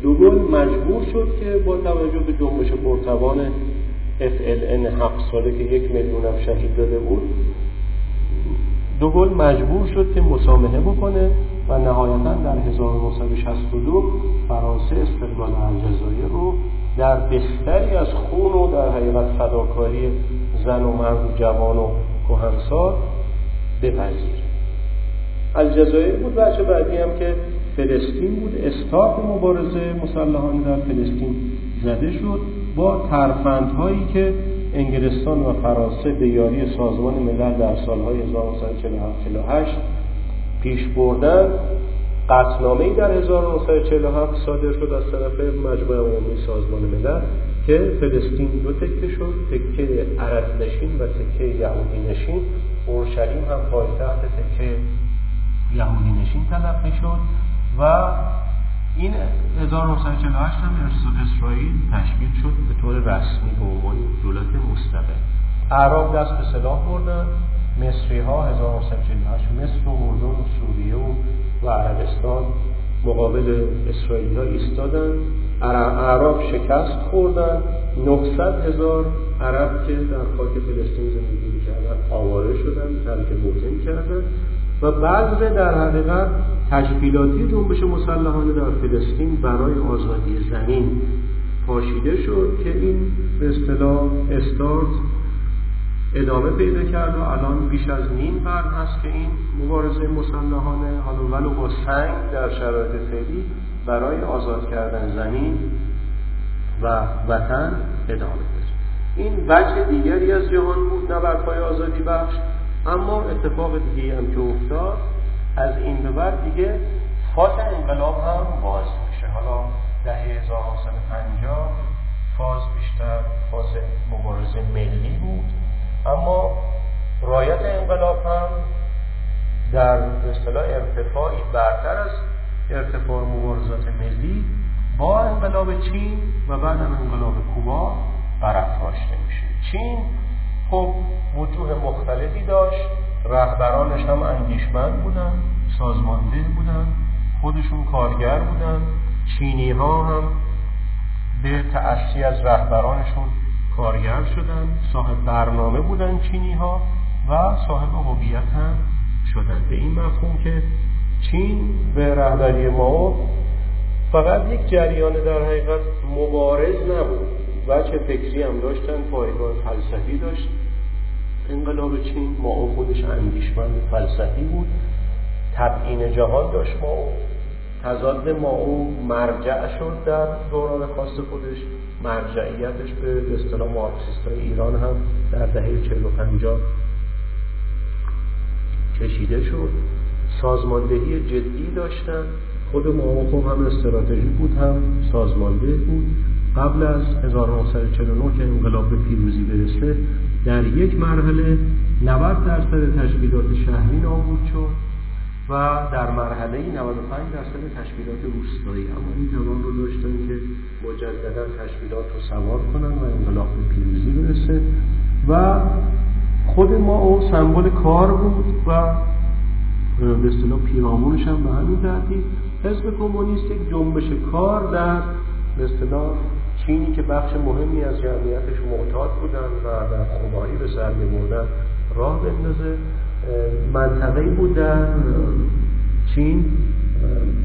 دوگل مجبور شد که با توجه به جنبش پرتوان FLN هفت ساله که یک میلیون هم شهید داده بود دوگل مجبور شد که مسامحه بکنه. و نهایتا در 1962 فرانسه استقلال الجزایر رو در بستری از خون و در حقیقت فداکاری زن و مرد و جوان و کهنسال بپذیر. الجزایر بود بچه بعدی هم که فلسطین بود. استارت مبارزه مسلحانه در فلسطین زده شد با ترفندهایی که انگلستان و فرانسه به یاری سازمان ملل در سالهای 1948 پیش بردن قطنامه در 1947 صادر شد از طرف مجمع عمومی سازمان ملل که فلسطین دو تکه شد تکه عرب نشین و تکه یهودی نشین. اورشلیم هم پایتخت تکه یهودی نشین تلقی شد و این 1948 هم اسرائیل تشکیل شد به طور رسمی به عنوان دولت مستقل. اعراب دست به سلاح بردن. مصری ها 1948 مصر و اردن و سوریه و, و عربستان مقابل اسرائیل ها ایستادن اعراب شکست خوردن. 900 هزار عرب که در خاک فلسطین زندگی می‌کردن آواره شدن ترک موطن کردن. و بعض در حقیقت تشکیلاتی جنبش مسلحانه در فلسطین برای آزادی زمین پاشیده شد که این به اصطلاح استارت ادامه پیدا کرد و الان بیش از نیم قرن هست که این مبارزه مسلحانه حالا ولو با سنگ در شرایط فعلی برای آزاد کردن زمین و وطن ادامه داشت این وجه دیگری از جهان بود نبردهای آزادی بخش اما اتفاق دیگه هم که افتاد از این به بعد دیگه فاز انقلاب هم باز میشه. حالا دهه 1950 فاز بیشتر فاز مبارزه ملی بود. اما رایت انقلاب هم در اصطلاح ارتفاعی برتر از ارتفاع مبارزات ملی با انقلاب چین و بعد انقلاب کوبا برافراشته میشه. چین خب وجوه مختلفی داشت رهبرانش هم اندیشمند بودن سازمانده بودن خودشون کارگر بودن چینی ها هم به تأثی از رهبرانشون کارگر شدن صاحب برنامه بودن چینی ها و صاحب هویت هم شدن. به این مفهوم که چین به رهبری ما فقط یک جریان در حقیقت مبارز نبود. وجه فکری هم داشتن پایگاه فلسفی داشت. انقلاب چین ما خودش اندیشمند فلسفی بود. تبعین جهان داشت ما تضاد او مرجع شد در دوران خاص خودش. مرجعیتش به اصطلاح مارکسیست های ایران هم در دهه 40 و 50 کشیده شد. سازماندهی جدی داشتن. خود خب هم استراتژی بود هم سازمانده بود. قبل از 1949 که انقلاب به پیروزی برسه در یک مرحله 90 درصد تشکیلات شهری نابود شد و در مرحله 95 درصد تشکیلات روستایی اما این توان رو داشتن که مجددا تشکیلات رو سوار کنن و انقلاب به پیروزی برسه. و خود ما او سمبل کار بود و به اصطلاح پیرامونش هم به همین ترتیب. حزب کمونیست یک جنبش کار در به اصطلاح چینی که بخش مهمی از جمعیتش معتاد بودن و در خماری به سر بردن راه بندازه. منطقه بود در چین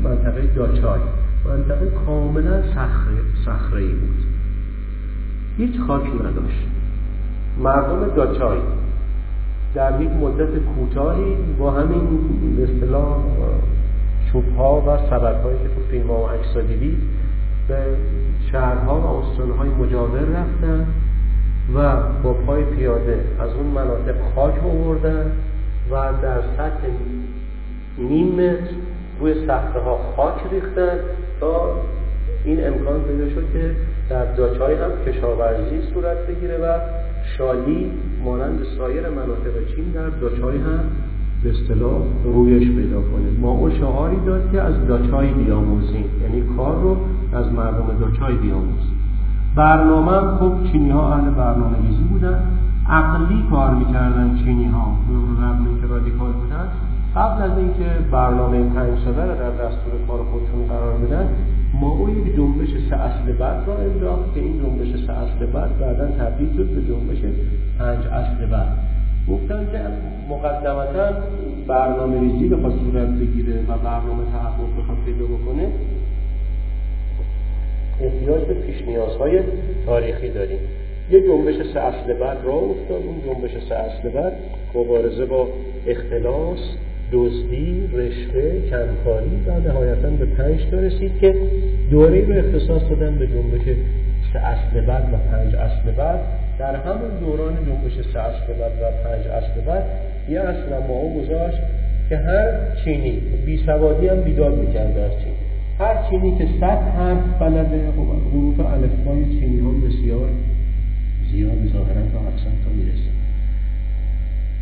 منطقه داچای منطقه کاملا صخره بود. هیچ خاکی نداشت. مردم داچای. در یک مدت کوتاهی با همین به اصطلاح چوبها و سبدهایی که تو فیلم و عکس دیدید به شهرها و استانهای مجاور رفتن و با پای پیاده از اون مناطق خاک آوردن و در سطح نیم متر روی سخته ها خاک ریختن تا این امکان پیدا شد که در داچای هم کشاورزی صورت بگیره و شالی مانند سایر مناطق چین در داچای هم به اصطلاح رویش پیدا کنه. ما او شعاری داد که از داچای بیاموزیم. یعنی کار رو از مردم داچای بیاموزیم. برنامه هم خب چینی ها اهل برنامه ریزی بودن. عقلی کار می‌کردن چینی ها رقم که رادیکال بودن قبل از اینکه برنامه پنج ساله رو در دستور کار خودشون قرار بدن ما او یک جنبش سه اصل بعد را انداخت که این جنبش سه اصل بعد بعدا تبدیل شد به جنبش پنج اصل بعد. گفتن که مقدمتا برنامه ریزی بخواد صورت بگیره و برنامه تحقق بخواد پیدا بکنه. احتیاج به پیش نیازهای تاریخی داریم. یه جنبش سه اصل بعد راه افتاد. اون جنبش سه اصل بعد مبارزه با اختلاس دزدی رشوه کمکاری و نهایتا به پنج تا رسید که دوره رو اختصاص دادن به جنبش سه اصل بعد و پنج اصل بعد. در همون دوران جنبش سه اصل بعد و پنج اصل بعد یه اصل ما گذاشت که هر چینی بی سوادی هم بیدار می‌کرد در چین. هر چینی که صد حرف بلده خب حروف الفبای چینی ها بسیار زیاد ظاهرا تا 700 تا می‌رسه.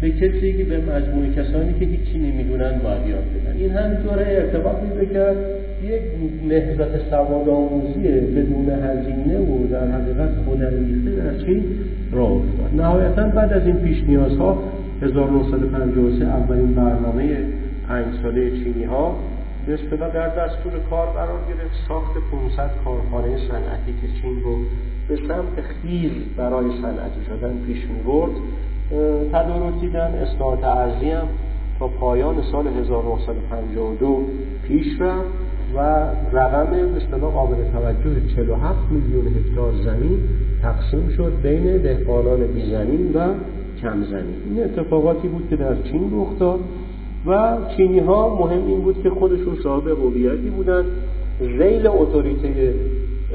به کسی که به مجموعه کسانی که هیچی نمی‌دونن باید یاد بدن. این همینطوره ارتباط میده کرد یک نهضت سواد آموزی بدون هزینه و در حقیقت هنرریخته در چین راه افتاد. نهایتا بعد از این پیش نیازها 1953 اولین برنامه پنج ساله چینی ها به در دستور کار قرار گرفت. ساخت 500 کارخانه صنعتی که چین رو به سمت خیز برای صنعتی شدن پیش می برد تدارک دیدن اصلاحات ارزی هم تا پایان سال 1952 پیش رفت و رقم اصطلاح قابل توجه 47 میلیون هکتار زمین تقسیم شد بین دهقانان بیزمین و کم زمین. این اتفاقاتی بود که در چین رخ داد و چینی ها مهم این بود که خودشون صاحب هویتی بودن. زیل اتوریته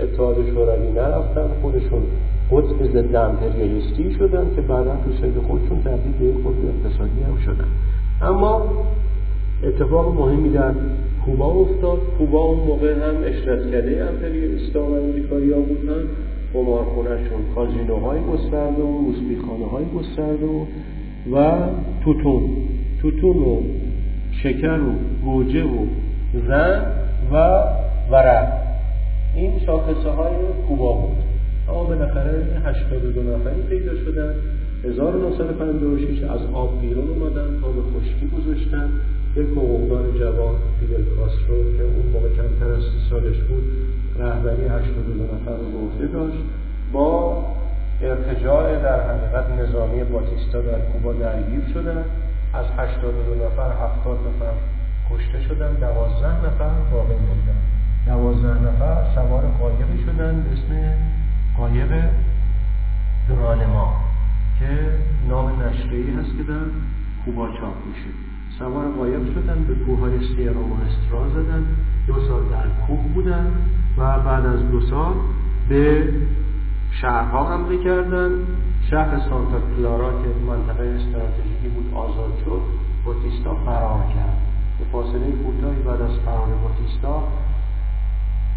اتحاد شوروی نرفتن خودشون قطب ضد امپریالیستی شدن که بعدا تو سید خودشون تبدیل به یک قطب اقتصادی هم شدن. اما اتفاق مهمی در کوبا افتاد. کوبا اون موقع هم اشرت کرده امپریالیستا و امریکایی ها بودن. قمارخونهشون کازینوهای گسترده و موسیقیخانه های گسترده و, و توتون. توتون و شکر و گوجه و زن و ورق. این شاخصه های کوبا بود. اما بالاخره 82 نفری پیدا شدن. 1956 از آب بیرون اومدن تا به خشکی گذاشتن. یک حقوقدان جوان فیدل کاسترو که اون موقع کمتر از سی سالش بود رهبری 82 نفر رو گفته داشت. با ارتجاع در حقیقت نظامی باتیستا در کوبا درگیر شدن. از 82 نفر 70 نفر کشته شدن 12 نفر باقی موندن. 12 نفر سوار قایقی شدن به اسم قایق درانما که نام نشریه‌ای هست که در کوبا چاپ میشه. سوار قایق شدن به کوههای سیرا استرا زدن دو سال در کوه بودن و بعد از دو سال به شهرها حمله کردن. شهر سانتا کلارا که منطقه استراتژیکی بود آزاد شد بوتیستا فرار کرد. به فاصله کوتاهی بعد از قرار باتیستا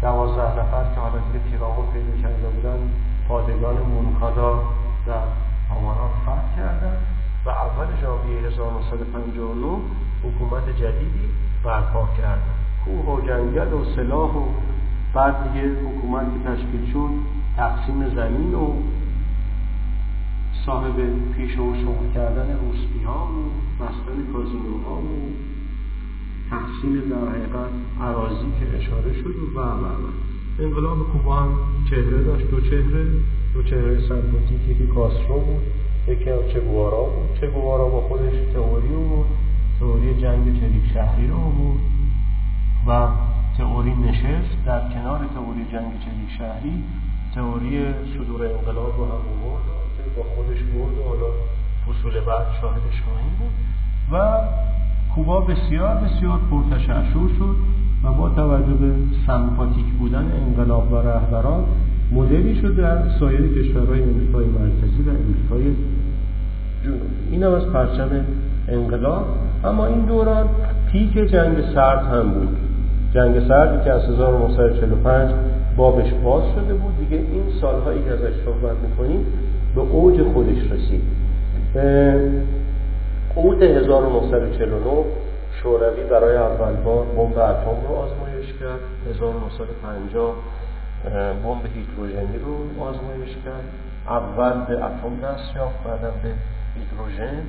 دوازده نفر که حالا دیگه پیرامون پیدا کرده بودن پادگان مونکادا در آماران فتح کردن و اول ژانویه 1959 حکومت جدیدی برپا کردن. کوه و جنگل و سلاح و بعد دیگه حکومت تشکیل شد تقسیم زمین و صاحب پیش و شغل کردن روسپی ها و بستن کازینو ها و تقسیم در حقیقت عراضی که اشاره شد. و و انقلاب کوبا هم چهره داشت دو چهره. دو چهره سمپاتیک یکی کاسترو بود یکی هم چگوارا بود. چگوارا با خودش تئوری بود. تئوری جنگ چریک شهری رو بود. و تئوری نشست در کنار تئوری جنگ چریک شهری تئوری صدور انقلاب رو هم بود با خودش بود و حالا فصول بعد شاهدش خواهیم بود. و کوبا بسیار بسیار پرتشعشع شد و با توجه به سمپاتیک بودن انقلاب و رهبران مدلی شد در سایر کشورهای امریکای مرکزی و امریکای جنوبی این هم از پرچم انقلاب. اما این دوران پیک جنگ سرد هم بود. جنگ سردی که از 1945 بابش باز شده بود. دیگه این سالهایی که ازش صحبت می‌کنیم به اوج خودش رسید. قوت 1949 شوروی برای اول بار بمب اتم رو آزمایش کرد. 1950 بمب هیدروژنی رو آزمایش کرد. اول به اتم دست یافت بعدم به هیدروژن.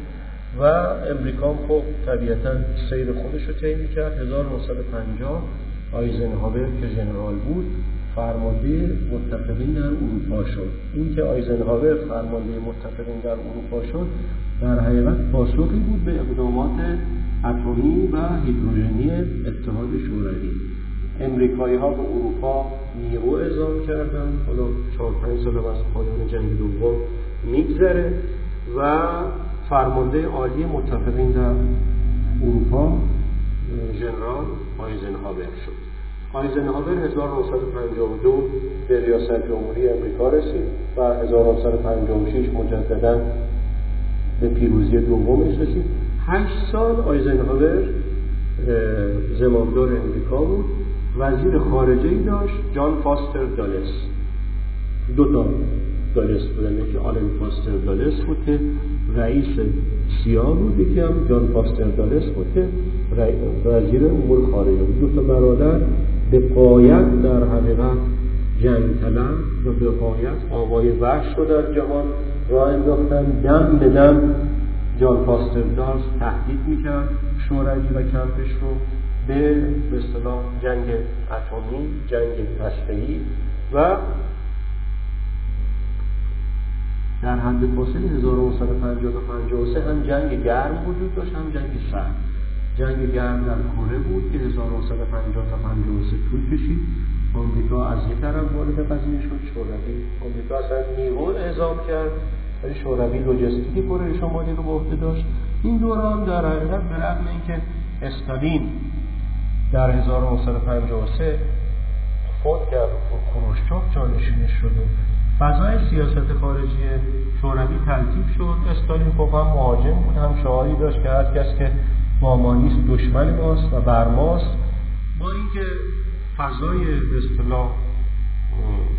و امریکا خب طبیعتا سیر خودش رو طی کرد 1950 آیزنهاور که ژنرال بود فرمانده متفقین در اروپا شد. این که آیزنهاور فرمانده متفقین در اروپا شد در حقیقت پاسخی بود به اقدامات اتمی و هیدروژنی اتحاد شوروی. امریکایی ها به اروپا نیرو اعزام کردن. حالا چهار پنج سال از پایان جنگ دوم میگذره و فرمانده عالی متفقین در اروپا ژنرال آیزنهاور شد. آیزنهاور 1952 به ریاست جمهوری امریکا رسید و 1956 مجددا به پیروزی دومش رسید. هشت سال آیزنهاور زمامدار امریکا بود. وزیر خارجه ای داشت جان فاستر دالس. دو تا دالس بودن که آلن فاستر دالس بود که رئیس سیاه بود یکی هم جان فاستر دالس بود که وزیر امور خارجه بود. دو تا برادر به قایت در حقیقت جنگ طلب و به قایت آقای وحش رو در جهان راه انداختن. دم به دم جان فاستر دالس تهدید می‌کرد شوروی و کمپش رو به اصطلاح جنگ اتمی جنگ هسته‌ای و در حد فاصله 1950 تا 53 هم جنگ گرم وجود داشت هم جنگ سرد. جنگ گرم در کره بود که 1950 تا 53 طول کشید. آمریکا از یک طرف وارد قضیه شد شوروی. آمریکا اصلا نیرو اعزام کرد ولی شوروی لوجستیک کره شمالی رو به عهده داشت. این دوران در حقیقت به رغم اینکه استالین در 1953 فوت کرد و خروشچوف جانشینش شد و فضای سیاست خارجی شوروی تلتیب شد. استالین خب هم مهاجم بود هم شعاری داشت که هر کس که با ما نیست دشمن ماست و بر ماست. با اینکه فضای به اصطلاح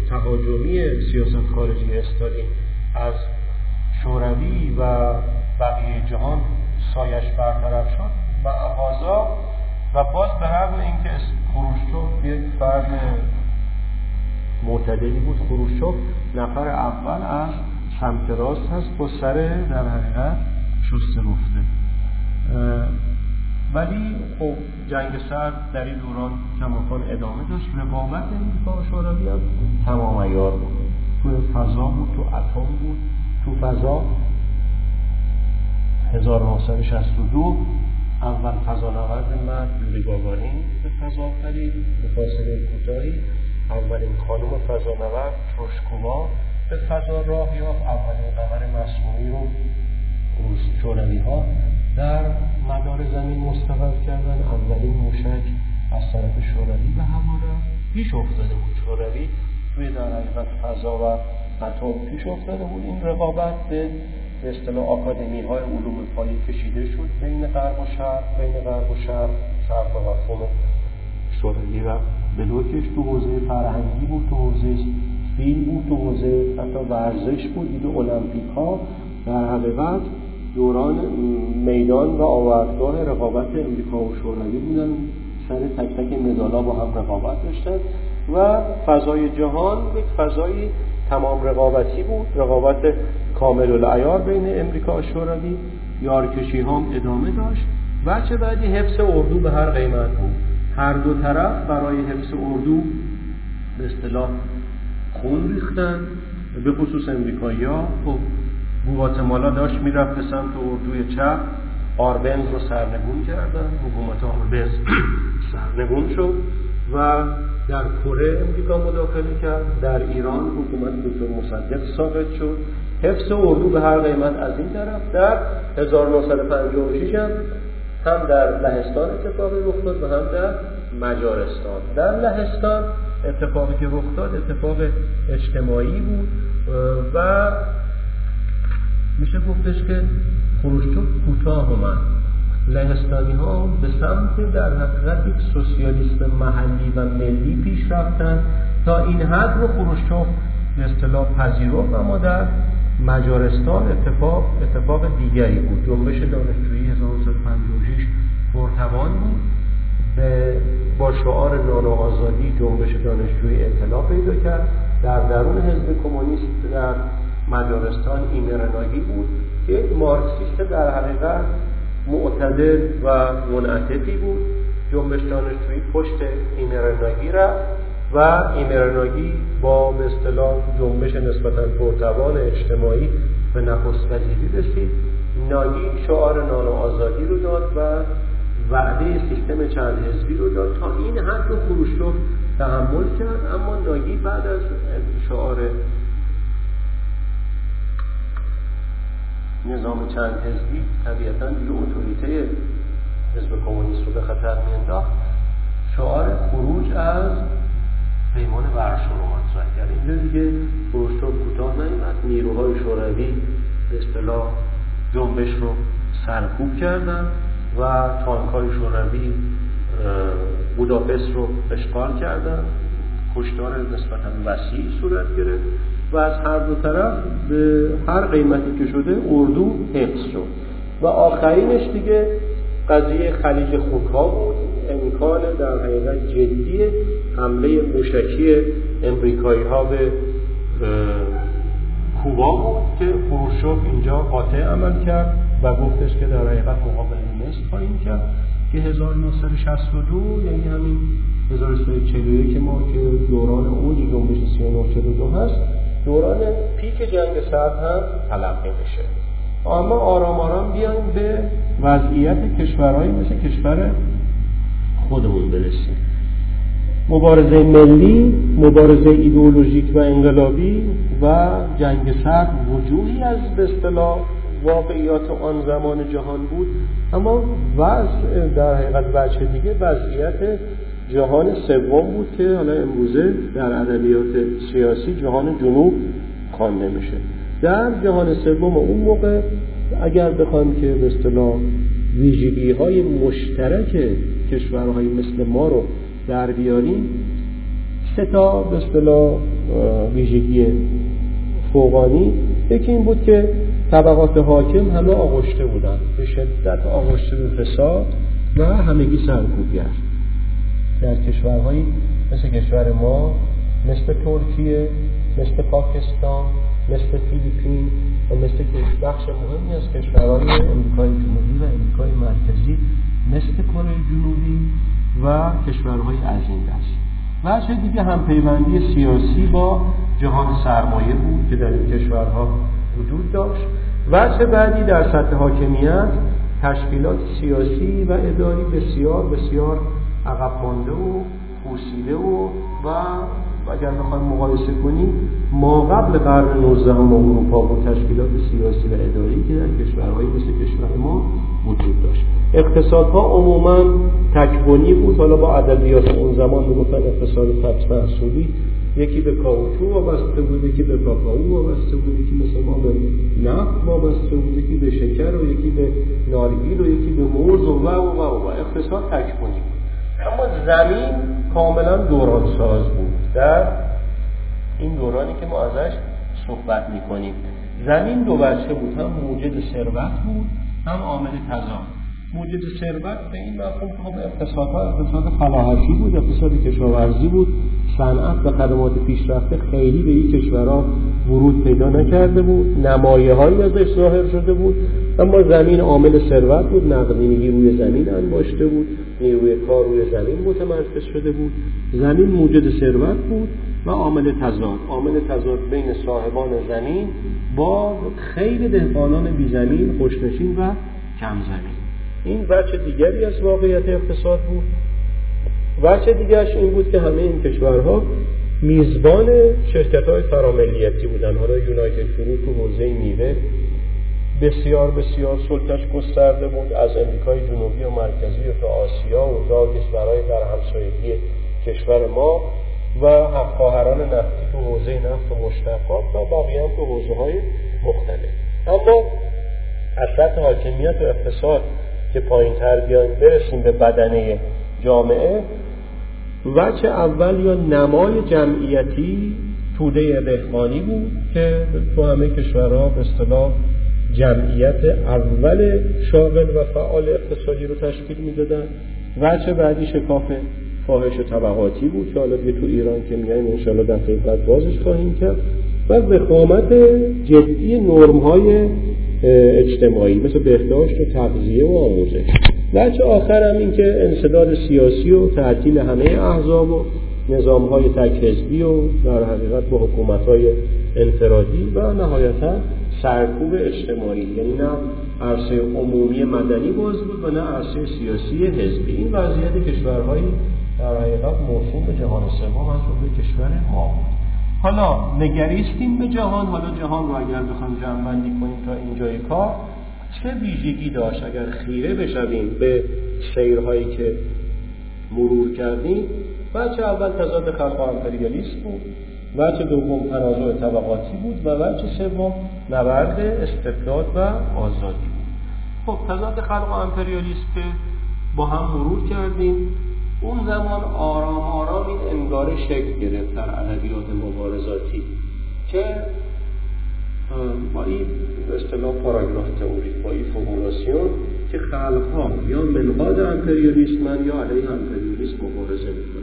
تهاجمی سیاست خارجی استالین از شوروی و بقیه جهان سایش برطرف شد و احازا و باز به رغم اینکه خروشچوف یک فرد معتدلی بود خروشچوف نفر اول از سمت راست هست با سر در حقیقت شسته رفته. ولی خب جنگ سرد در این دوران کماکان ادامه داشت. رقابت امریکا و شوروی هم تمام ایار بود. تو فضا بود تو اتم بود. تو فضا 1962 اول فضانورد مرد یوری گاگارین به فضا پرید به فاصله کوتاهی. اولین خانم فضانورد تروشکووا به فضا راه یافت اولین قمر مصنوعی رو شوروی ها در مدار زمین مستقر کردن. اولین موشک از طرف شوروی به هوا پیش افتاده بود شوروی توی در حقیقت فضا و اتم پیش افتاده بود این رقابت به اصطلاح آکادمی های علوم پایه کشیده شد بین غرب و شرق بین غرب و شرق صرف مفهوم شوروی و بلوکش تو حوزه فرهنگی بود تو حوزه فیلم بود تو حوزه حتی ورزش بود. دید المپیک ها در حقیقت دوران میدان و آوردگاه رقابت امریکا و شوروی بودن. سر تک تک مدالا با هم رقابت داشتن و فضای جهان یک فضای تمام رقابتی بود. رقابت کامل العیار بین امریکا و شوروی. یارکشی هم ادامه داشت. و چه بعدی حفظ اردو به هر قیمت بود. هر دو طرف برای حفظ اردو به اصطلاح خون ریختن. به خصوص امریکایی ها خب گواتمالا داشت می‌رفت به سمت اردوی چپ. آربنز رو سرنگون کردن. حکومت آربنز سرنگون شد و در کره امریکا مداخله کرد. در ایران حکومت دکتر مصدق ثابت شد. حفظ اردو به هر قیمت از این طرف. در 1956 هم هم در لهستان اتفاقی رخ داد و هم در مجارستان. در لهستان اتفاقی که رخ داد اتفاق اجتماعی بود و میشه گفتش که خروشچوف کوتاه اومد. لهستانی ها به سمت در حقیقت یک سوسیالیست محلی و ملی پیش رفتن تا این حد رو خروشچوف به اصطلاح پذیرفت اما در مجارستان اتفاق اتفاق دیگری بود. جنبش دانشجویی 1956 پرتوان بود. با شعار نان و آزادی جنبش دانشجویی اطلاع پیدا کرد. در درون حزب کمونیست در مجارستان ایمرناگی بود که مارکسیست در حقیقت معتدل و منعطفی بود. جنبش دانشجویی پشت ایمرناگی رفت و ایمرناگی با به اصطلاح جنبش نسبتا پرتوان اجتماعی به نخست وزیری رسید. ناگی شعار نان و آزادی رو داد و وعده سیستم چند حزبی رو داد. تا این حد رو خروشچوف تحمل کرد. اما ناگی بعد از شعار نظام چند حزبی طبیعتا دیگه اتوریته حزب کمونیست رو به خطر میانداخت. شعار خروج از پیمان ورشو رو مطرح کرد. اینجا دیگه خروشچوف کوتاه نیومد. نیروهای شوروی به اصطلاح جنبش رو سرکوب کردن و تانکهای شوروی بوداپست رو اشغال کردن. کشتار نسبتا وسیع صورت گرفت. و از هر دو طرف به هر قیمتی که شده اردو حفظ شد. و آخرینش دیگه قضیه خلیج خوکها بود. امکان در حقیقت جدی حمله موشکی امریکایی ها به کوبا بود که خروشوف اینجا قاطع عمل کرد و گفتش که در حقیقت مقابل مصر خواهیم کرد که 1962 یعنی همین 1341 که ما که دوران اوج جنبش 3942 هست دوران پیک جنگ سرد هم تلقی میشه. اما آرام آرام بیایم به وضعیت کشورهایی مثل کشور خودمون برسیم. مبارزه ملی مبارزه ایدئولوژیک و انقلابی و جنگ سرد وجوهی از به اصطلاح واقعیات آن زمان جهان بود. اما وضع در حقیقت وجه دیگه وضعیت جهان سوم بود که حالا امروزه در ادبیات سیاسی جهان جنوب خوانده میشه در جهان سوم اون موقع اگر بخوام که به اصطلاح ویژگی های مشترک کشورهای مثل ما رو در بیاریم سه تا به اصطلاح ویژگی فوقانی. یکی این بود که طبقات حاکم همه آغشته بودن به شدت آغشته به فساد و همگی سرکوبگر در کشورهایی مثل کشور ما مثل ترکیه مثل پاکستان مثل فیلیپین و مثل بخش مهمی از کشورهای امریکای جنوبی و امریکای مرکزی مثل کره جنوبی و کشورهای از این دست و چه دیگه هم پیوندی سیاسی با جهان سرمایه بود که در این کشورها وجود داشت. و چه بعدی در سطح حاکمیت تشکیلات سیاسی و اداری بسیار بسیار عقب مانده و پوسیده و و اگر بخوایم مقایسه کنیم ما قبل قرن 19 اروپا با تشکیلات سیاسی و اداری که در کشورهایی مثل کشور ما وجود داشت. اقتصادها عموما تکبنی بود. حالا با ادبیات اون زمان می‌گفتن اقتصاد فتح محصولی یکی به کاوچو وابسته بود یکی به کاکائو وابسته بود یکی مثل ما به نفت وابسته بود یکی به شکر و یکی به نارگیل و یکی به موز و و و و. اقتصاد تکمونی اما زمین کاملا دوران ساز بود. در این دورانی که ما ازش صحبت می‌کنیم. زمین دو بچه بود. هم موجد ثروت بود هم عامل تضاد موجد ثروت به این مفهوم که خب اقتصادها اقتصاد فلاحتی بود اقتصاد کشاورزی بود. صنعت و خدمات پیشرفته خیلی به این کشورها ورود پیدا نکرده بود. نمایه هایی ازش ظاهر شده بود. اما زمین عامل ثروت بود. نقدینگی روی زمین انباشته بود. نیروی کار روی زمین متمرکز شده بود. زمین موجد ثروت بود و عامل تضاد. عامل تضاد بین صاحبان زمین با خیلی دهقانان بی زمین خوشنشین و کم زمین. این بچه دیگری از واقعیت اقتصاد بود. بچه دیگرش این بود که همه این کشورها میزبان شرکت های فراملیتی بودن. حالا یونایتد فروت تو حوزه میوه بسیار بسیار سلطش گسترده بود. از امریکای جنوبی و مرکزی و تا آسیا و تا کشورهای در همسایگی کشور ما و خواهران نفتی تو حوزه نفت و مشتقات و بقیه هم تو حوزه های مختلف. اما اصلت حاکمیت و اقتصاد که پایین تر بیایم برسیم به بدنه جامعه. وچه اول یا نمای جمعیتی توده دهقانی بود که تو همه کشورها به اصطلاح جمعیت اول شاغل و فعال اقتصادی رو تشکیل می‌دادن. وچه بعدی شکاف فاحش طبقاتی بود که حالا تو ایران که میایم انشاءالله دفعه بعد بازش خواهیم کرد و وخامت جدی نرم های اجتماعی مثل بهداشت و تغذیه و آموزش. بچه آخر هم این که انصداد سیاسی و تعطیل همه احزاب و نظام های و در حقیقت با حکومت های انفرادی و نهایتا سرکوب اجتماعی. یعنی نه عرصه عمومی مدنی باز بود و نه عرصه سیاسی حزبی. این وضعیت کشورهایی در حقیقت موسوم به جهان سوم از جمله کشور ما حالا نگریستیم به جهان. حالا جهان رو اگر بخوام جمع کنیم تا اینجای کار چه ویژگی داشت؟ اگر خیره بشویم به سیرهایی که مرور کردیم بچه اول تضاد خلق امپریالیست بود بچه دوم تنازع طبقاتی بود و بچه سوم نبرد استبداد و آزادی. خب تضاد خلق و امپریالیست که با هم مرور کردیم اون زمان آرام آرام این انگاره شکل گرفت در ادبیات مبارزاتی که با این اصطلاح پاراگراف تئوری با این فرمولاسیون که خلقها یا منقاد امپریالیسمن یا علیه امپریالیسم مبارزه می‌کنن.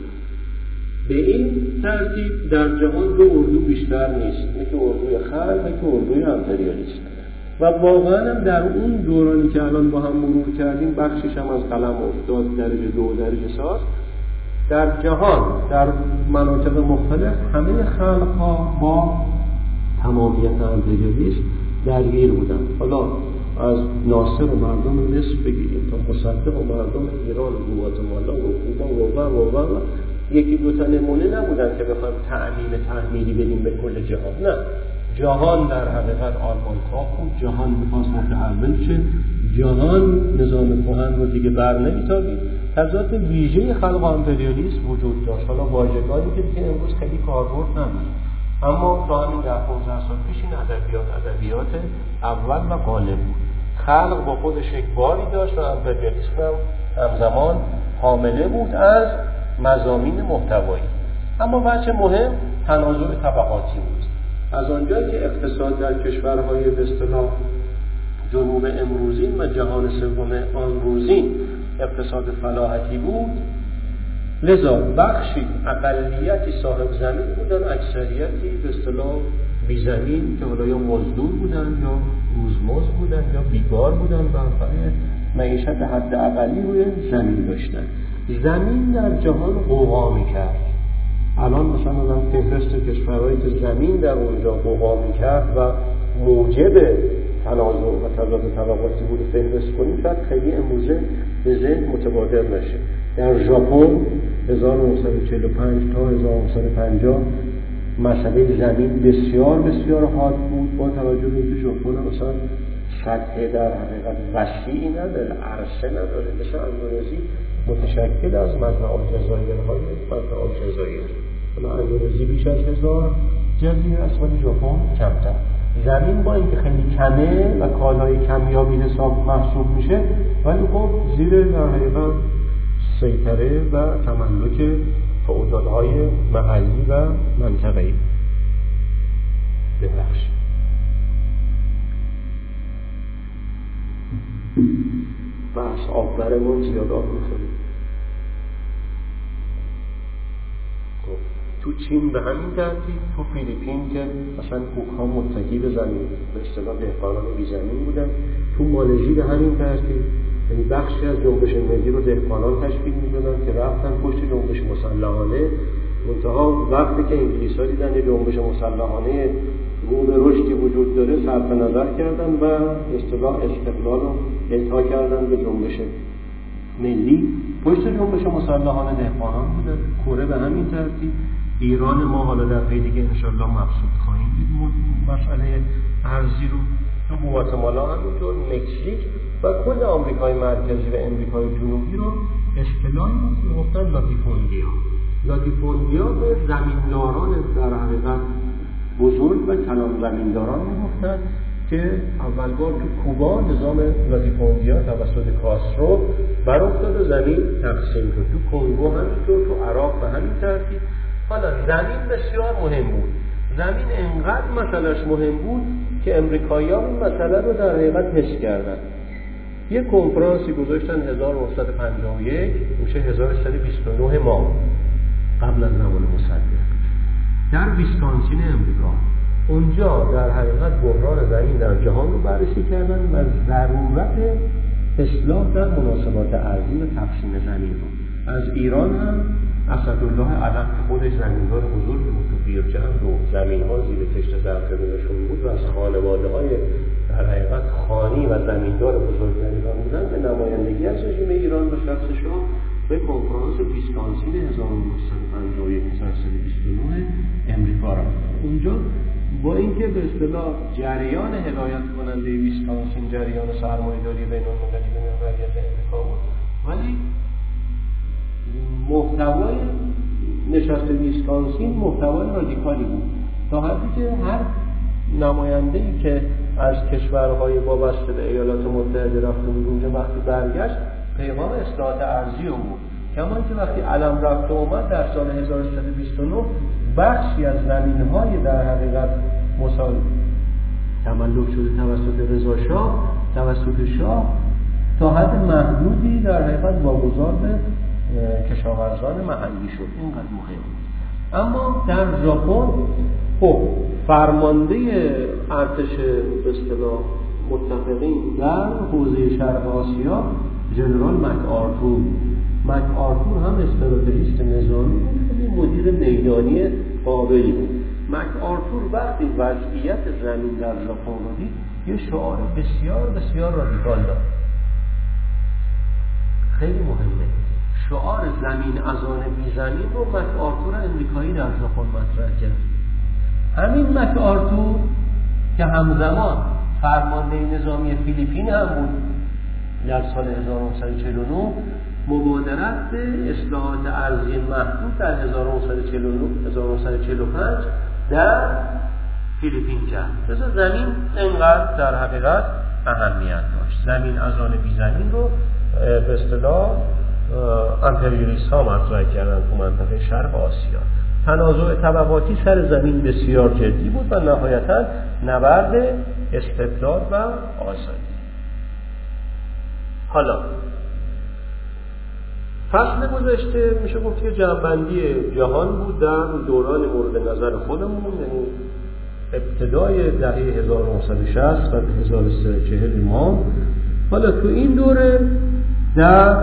به این ترتیب در جهان دو اردو بیشتر نیست. که اردوی خلق که اردوی امپریالیسم. و واقعا هم در اون دورانی که الان با هم مرور کردیم بخشش هم از قلم افتاد درجه دو و درجه ساز. در جهان در مناطق مختلف همه خلق ها با تمامیت امپریالیسم درگیر بودن. حالا از ناصر و مردم مصر بگیریم تا مصدق و مردم ایران و گواتمالا و کوبا و و و و یکی دو تا نمونه نبودن که بخوایم تعمیم تحمیلی بدیم به کل جهان. نه. جهان در حقیقت آلمان بود. جهان می‌خواست متحول شه جهان نظام کهن رو دیگه بر نمیتابید. تضاد ویژه خلق امپریالیسم وجود داشت. حالا واژگانی که دیگه امروز خیلی کاربرد نداره اما تا همین ده 15 سال پیش این ادبیات ادبیات اول و غالب بود. خلق با خودش یک باری داشت و امپریالیسم هم همزمان حامله بود از مزامین محتوایی. اما بچه مهم تنازع طبقاتی بود. از آنجایی که اقتصاد در کشورهای به اصطلاح جنوب امروزین و جهان سوم آن روزین اقتصاد فلاحتی بود لذا بخشی اقلیتی صاحب زمین بودن اکثریتی به اصطلاح بی زمین که حالا یا مزدور بودن یا روزمزد بودن یا بیگار بودن و معیشت حد اقلی روی زمین داشتن. زمین در جهان قوقا می‌کرد. الان مثلا آدم فهرست کشورهایی که زمین در اونجا قوقا می‌کرد و موجب تنازع و تضاد طبقاتی بود فهرست کنیم شاید خیلی امروزه به ذهن متبادر نشه. در ژاپن 1945 تا 1950 مسئله زمین بسیار بسیار حاد بود با توجه به اینکه ژاپن مثلا سطح در حقیقت وسیعی نداره عرصه نداره. مثل اندونزی متشکل از مجمع الجزایر های مجمع الجزایر حالا اندونزی بیش از هزار جزیره است ولی ژاپن کمتر. زمین با اینکه خیلی کمه و کالای کمیابی حساب محسوب میشه ولی خب زیر در حقیقت سیطره و تملک فعودالهای محلی و منطقه‌ای. ببخشید. بحث زیاد آب می‌خوریم خب، تو چین به همین ترتیب تو فیلیپین که مثلا کوک ها متکی به زمین به اصطلاح دهقانان بی زمین بودن تو مالزی به همین ترتیب. یعنی بخشی از جنبش ملی رو دهقانان تشکیل می‌دادن که رفتن پشت جنبش مسلحانه. منتها وقتی که انگلیس ها دیدن یه جنبش مسلحانه رو به رشدی وجود داره صرف نظر کردن و اصطلاح استقلال رو التا کردن به جنبش ملی. پشت جنبش مسلحانه دهقانان بوده. کره به همین ترتیب. ایران ما حالا در پی دیگه انشالله مبسوط خواهیم دید مسئله ارضی رو تو گواتمالا همینطور مکزیک و کل آمریکای مرکزی و امریکای جنوبی رو اصطلاح گفتن لاتیفوندیا لاتیفوندیا به زمینداران در حقیقت بزرگ و کلان زمینداران می‌گفتن که اول بار تو کوبا نظام لاتیفوندیا توسط کاسترو بر و زمین تقسیم شد. تو کنگو همینطور تو عراق به همین ترتیب. حالا زمین بسیار مهم بود. زمین انقدر مسئلهش مهم بود که امریکایی ها این مسئله رو در حقیقت حس کردن. یه کنفرانسی گذاشتن 1951 میشه 1129 ماه. قبل از زمان مصدق. در ویسکانسین امریکا. اونجا در حقیقت بحران زمین در جهان رو بررسی کردن و ضرورت اصلاح در مناسبات ارزی و تقسیم زمین رو. از ایران هم اسدالله علم که خودش زمیندار بزرگ بود تو بیرجند و زمین ها زیر کشت زرقبونشون بود و از خانواده های در حقیقت خانی و زمیندار بزرگ در ایران بودن به نمایندگی از رژیم ایران به شخص به کنفرانس ویسکانسین 1951 امریکا رفت اونجا با اینکه به اصطلاح جریان هدایت کننده ویسکانسین جریان سرمایه‌داری بین المللی به محوریت امریکا بود ولی محتوای نشست ویسکانسین محتوای رادیکالی بود. تا حدی که هر نماینده ای که از کشورهای وابسته به ایالات متحده رفته بود اونجا وقتی برگشت پیغام اصلاحات ارزی رو بود. کما که وقتی علم رفته اومد در سال 1329 بخشی از زمین های در حقیقت مسال تملک شده توسط رضا شاه توسط شاه تا حد محدودی در حقیقت واگذار به کشاورزان محلی شد. اینقدر مهم اما در ژاپن خب فرمانده ارتش به اصطلاح متفقین در حوزه شرق آسیا جنرال مک آرتور مک آرتور هم استراتژیست نظامی بود مدیر میدانی قابلی بود. مک آرتور وقتی وضعیت زمین در ژاپن رو دید یه شعار بسیار بسیار رادیکال داد. خیلی مهمه. شعار زمین از آن بی زمین رو مک آرتور امریکایی در ژاپن مطرح کرد. همین مک آرتور که همزمان فرمانده نظامی فیلیپین هم بود در سال 1949 مبادرت به اصلاحات ارزی محدود در 1945 در فیلیپین کرد بذار زمین انقدر در حقیقت اهمیت داشت. زمین از آن بی زمین رو به اصطلاح امپریالیست ها مطرح کردن تو منطقه شرق آسیا. تنازع طبقاتی سر زمین بسیار جدی بود و نهایتا نبرد استبداد و آزادی. حالا. فصل گذشته میشه گفت که جنبندی جهان بود در دوران مورد نظر خودمون یعنی ابتدای دهه 1960 و 1340 ما. حالا تو این دوره در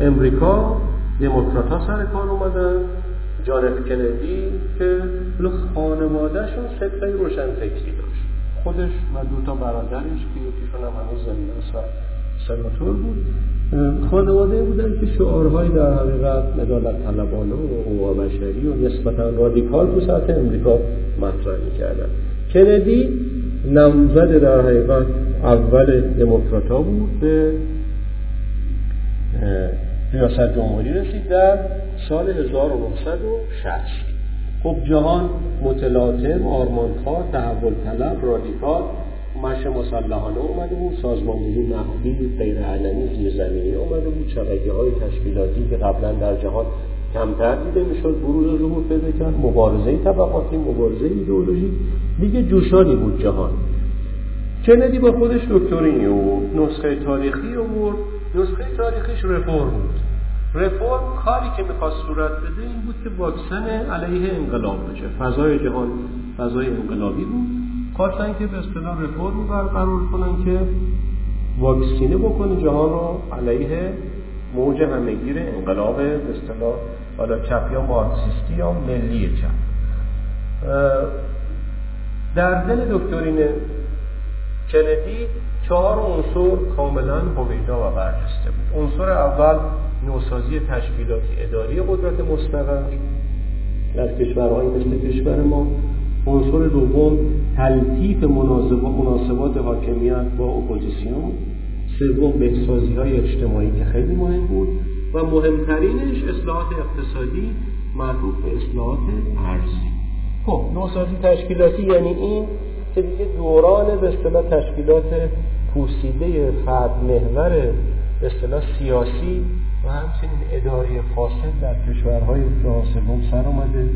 امریکا دموکرات سر کار اومدن. جانف کندی که خانوادهشون سبقه روشن فکری داشت. خودش و دو تا برادرش که یکیشون هم هنوز زنده سناتور بود. خانواده بودن که شعارهای در حقیقت مدالت طلبانه و حقوق بشری و نسبتا رادیکال تو سطح امریکا مطرح می‌کردن. کندی نمزد در حقیقت اول دموکرات بود به ریاست جمهوری رسید در سال 1960 خب جهان متلاطم آرمانخواه تحول طلب رادیکال مش مسلحانه اومده بود سازماندهی مخفی غیر علنی زیرزمینی اومده بود شبکه های تشکیلاتی که قبلا در جهان کمتر دیده می‌شد بروز ظهور پیدا کرد مبارزه طبقاتی مبارزه ایدئولوژی دیگه جوشانی بود جهان. کندی با خودش دکترینی آورد نسخه تاریخی آورد نسخه تاریخیش رفرم بود. رفرم کاری که می‌خواست صورت بده این بود که واکسن علیه انقلاب بشه. فضای جهان فضای انقلابی بود. خواستن که به اصطلاح رفرم برقرار کنن که واکسینه بکنه جهان رو علیه موج همهگیر انقلاب به اصطلاح حالا چپ یا مارکسیستی یا ملی چپ. در دل دکترین کندی چهار عنصر کاملا هویدا و برجسته بود. عنصر اول نوسازی تشکیلاتی اداری قدرت مستقر در کشورهای مثل کشور ما. عنصر دوم تلطیف مناسبات حاکمیت با اپوزیسیون. سوم بهسازی های اجتماعی که خیلی مهم بود. و مهمترینش اصلاحات اقتصادی مربوط به اصلاحات ارزی. خب نوسازی تشکیلاتی یعنی این که دیگه دوران به اصطلاح تشکیلات پوسیده فرد محور به اصطلاح سیاسی و همچنین اداری فاسد در کشورهای جهان سوم سر آمده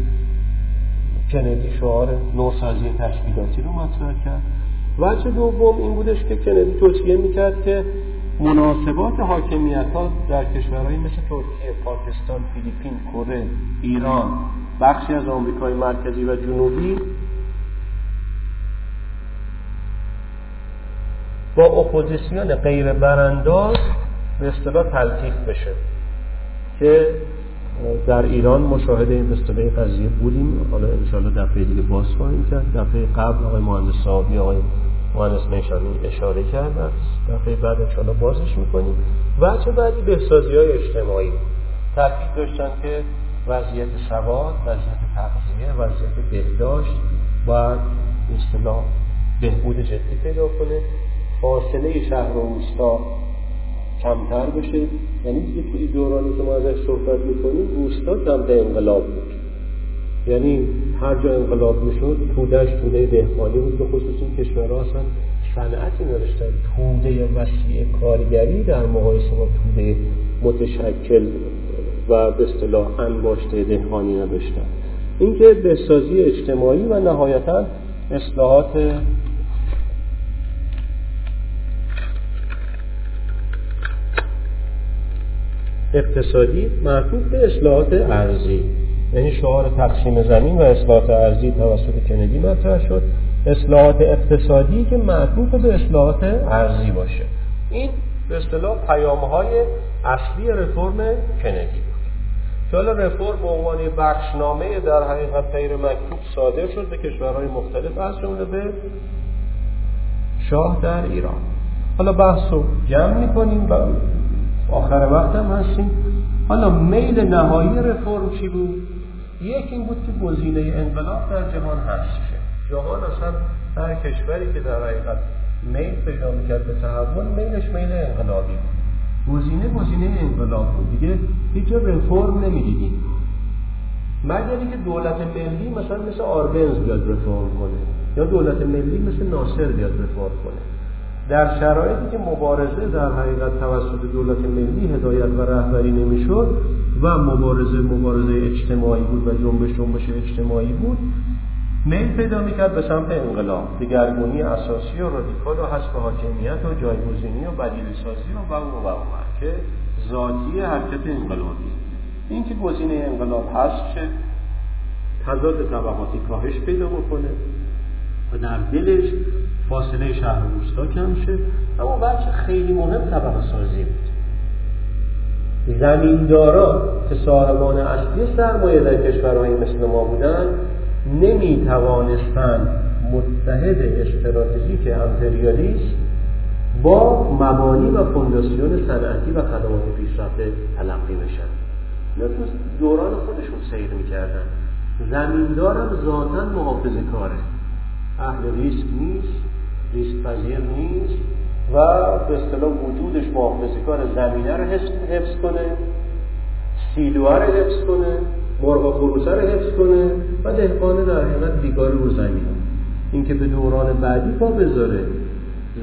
کندی شعار نوسازی تشکیلاتی رو مطرح کرد. وجه دوم این بودش که کندی توصیه می‌کرد که مناسبات حاکمیت ها در کشورهایی مثل ترکیه، پاکستان، فیلیپین، کره، ایران، بخشی از آمریکای مرکزی و جنوبی با اپوزیسیون غیر برانداز به اصطلاح تلطیف بشه که در ایران مشاهده این اصطلاح قضیه بودیم. حالا انشاءالله دفعه دیگه باز خواهیم کرد. دفعه قبل آقای مهندس صاحبی آقای مهندس نیشانی اشاره کردن دفعه بعد انشاءالله بازش می‌کنیم. چه بعدی بهسازی های اجتماعی. تاکید داشتن که وضعیت سواد وضعیت تغذیه وضعیت بهداشت باید اصطلاح بهبود جدی پیدا کنه. فاصله شهر و روستا کمتر بشه. یعنی دیگه توی دورانی که ما ازش صحبت می‌کنیم روستا سمت انقلاب بود. یعنی هر جا انقلاب می‌شد تودهش توده دهقانی بود به خصوص این کشورها اصلا صنعتی نداشتن. توده وسیع کارگری در مقایسه با توده متشکل و به اصطلاح انباشته دهقانی نداشتن. اینکه بهسازی اجتماعی و نهایتا اصلاحات اقتصادی معطوف به اصلاحات ارزی یعنی شعار تقسیم زمین و اصلاحات ارزی توسط کندی مطرح شد. اصلاحات اقتصادی که معطوف به اصلاحات ارزی باشه. این به اصطلاح پیامهای اصلی رفرم کندی بود. حالا رفرم به عنوان بخشنامه در حقیقت غیر مکتوب صادر شد به کشورهای مختلف از جمله به شاه در ایران. حالا بحث رو جمع می‌کنیم و آخر وقت هم هستیم. حالا میل نهایی رفرم چی بود؟ یک این بود که گزینه انقلاب در جهان هست شه. جهان اصلا هر کشوری که در حقیقت میل پیدا می‌کرد به تحول میلش میل انقلابی بود. گزینه گزینه انقلاب بود. دیگه هیچ رفرم نمی‌دیدیم. مگر اینکه دولت ملی مثلا مثل آربنز بیاد رفرم کنه یا دولت ملی مثل ناصر بیاد رفرم کنه. در شرایطی که مبارزه در حقیقت توسط دولت ملی هدایت و رهبری نمی‌شد و مبارزه مبارزه اجتماعی بود و جنبش جنبش اجتماعی بود میل پیدا می‌کرد به سمت انقلاب. دگرگونی اساسی و رادیکال و حذف حاکمیت و جایگزینی و بدیل سازی و و و و که ذاتی حرکت انقلابی. این که گزینه انقلاب هست چه؟ تضاد طبقاتی کاهش پیدا بکنه و در دلش فاصله شهر و روستا کم شه اما بچه خیلی مهم طبقه سازی بود. زمیندارا که صاحبان اصلی سرمایه در کشورهایی مثل ما بودن نمی توانستند متحد استراتژیک امپریالیست با مبانی و فونداسیون صنعتی و خدمات پیشرفته تلقی بشن. نه تو دوران خودشون سیر می‌کردن. زمیندارم ذاتا محافظه کاره اهل ریسک نیست. ریسک پذیر نیست و به اصطلاح وجودش محافظه کار زمینه رو حفظ کنه سیلوه رو حفظ کنه مرغ خروسه رو حفظ کنه و دهقان در حقیقت بیگار رو زمین. اینکه به دوران بعدی پا بذاره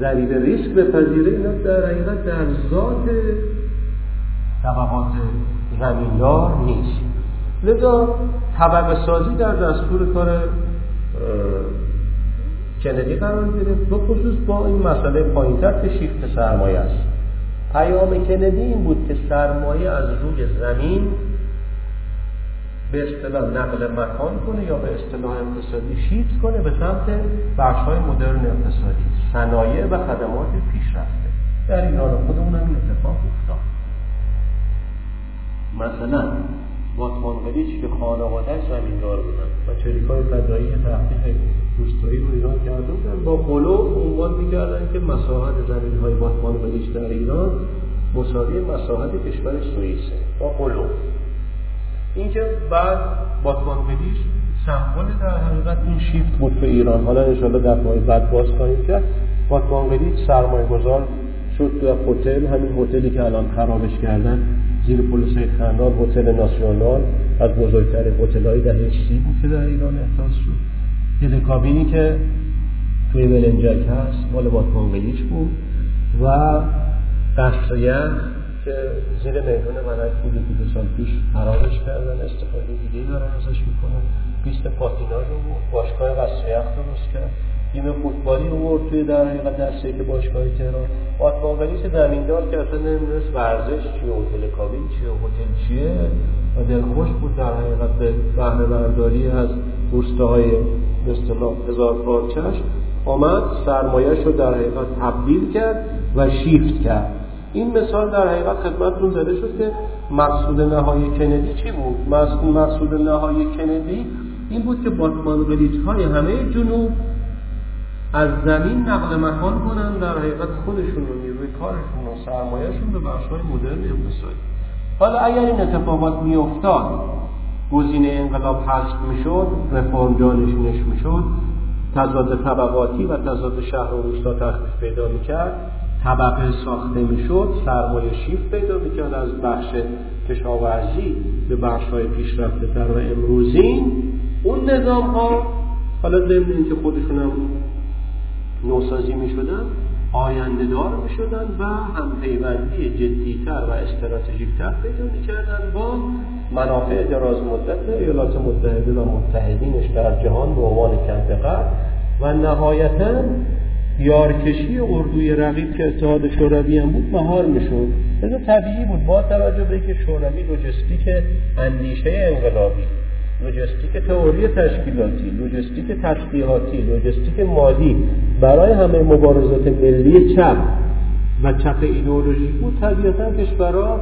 ضریب ریسک بپذیره اینا در حقیقت در ذات طبقات زمیندار نیست. لذا طبقه سازی در دستور کار کندی قرار گرفت. به خصوص با این مسئله پایینتر که شیفت سرمایه است. پیام کندی این بود که سرمایه از روی زمین به اصطلاح نقل مکان کنه یا به اصطلاح اقتصادی شیفت کنه به سمت بخش های مدرن اقتصادی. صنایع و خدمات پیشرفته. در ایران خودمون هم اتفاق افتاد. مثلا قلیچ که خانوادهش زمیندار بودن. و چریک های فدایی تحقیق روستایی رو ایران کرده بودن با قلو عنوان می‌کردن که مساحت زمین های باتمان قلیچ در ایران مساوی مساحت کشور سوئیسه با قلو. اینکه بعد باتمان قلیچ سمبل در حقیقت این شیفت بود به ایران. حالا انشاءالله در ماه بعد باز خواهیم کرد. باتمان قلیچ سرمایه گذار شد در هتل همین هتلی که الان خرابش کردن. زیر پل سید خندان هتل ناسیونال از بزرگترین هتل‌های دهه سی. بود که در ایران احداث شد. تلکابینی که توی بلنجک هست مال باتمان قلیچ بود. و قصر که زیر میدون منک بودی که دو سال پیش خرابش کردن استفاده دیگه دارن ازش می‌کنن. پیست پاتیناژ رو باشگاه قصر یخ درست کرد. تیم فوتبالی اوورد توی در حقیقت دسته که باشگاه تهران. آتمانگلی که زمیندار که اصلا نمی‌دونست ورزش چیه هتل کابین چیه هتل چیه و دلخوش بود در حقیقت به بهره برداری از روستاهای به اصطلاح هزار پارچش آمد سرمایه رو در حقیقت تبدیل کرد و شیفت کرد. این مثال در حقیقت خدمتتون زده شد که مقصود نهایی کندی چی بود؟ مقصود نهایی کندی این بود که باتمان های همه جنوب از زمین نقل مکان کنن در حقیقت خودشون رو نیروی کارشون و سرمایهشون به بخشهای مدرن اقتصادی. حالا اگر این اتفاقات میافتاد گزینه انقلاب حذف می‌شد رفرم جانشینش می‌شد تضاد طبقاتی و تضاد شهر و روستا تخفیف پیدا می‌کرد طبقه ساخته می‌شد سرمایه شیف پیدا می‌کرد از بخش کشاورزی به بخش های پیشرفته و امروزین اون نظام ها حالا ضمن اینکه خودشون هم نوسازی می شدن آینده دار می شدن و هم پیوندی جدیتر و استراتژیکتر پیدا می کردن با منافع دراز مدت ایالات متحده و متحدینش در جهان به عنوان کمپ و نهایتا یارکشی اردوی رقیب که اتحاد شوروی هم بود مهار می‌شد. لذا طبیعی بود با توجه به اینکه شوروی لوجستیک اندیشه انقلابی لوجستیک تئوری تشکیلاتی لوجستیک تشکیلاتی لوجستیک مالی برای همه مبارزات ملی چپ و چپ ایدئولوژی بود. طبیعتا کشورها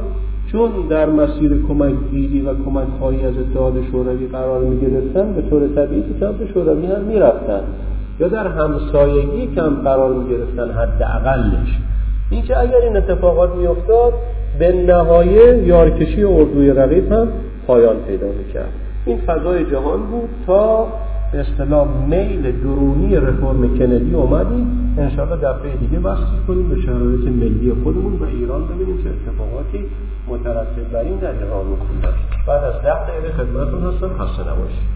چون در مسیر کمک گیری و کمک خواهی از اتحاد شوروی قرار می گرفتن به طور طبیعی که سمت شوروی هم می رفتن یا در همسایگی کم قرار می گرفتن حداقلش اینکه اگر این اتفاقات می افتاد به نهایه یارکشی اردوی رقیب هم پایان پیدا می کرد. این فضای جهان بود تا به اصطلاح میل درونی رفرم کندی اومدیم. انشاءالله دفعه دیگه بحثی کنیم به شرایط ملی خودمون و ایران ببینیم چه اتفاقاتی مترتب بر این در ایران می‌کنه بعد از ده دقیقه خدمتتون هستم. خسته نباشید.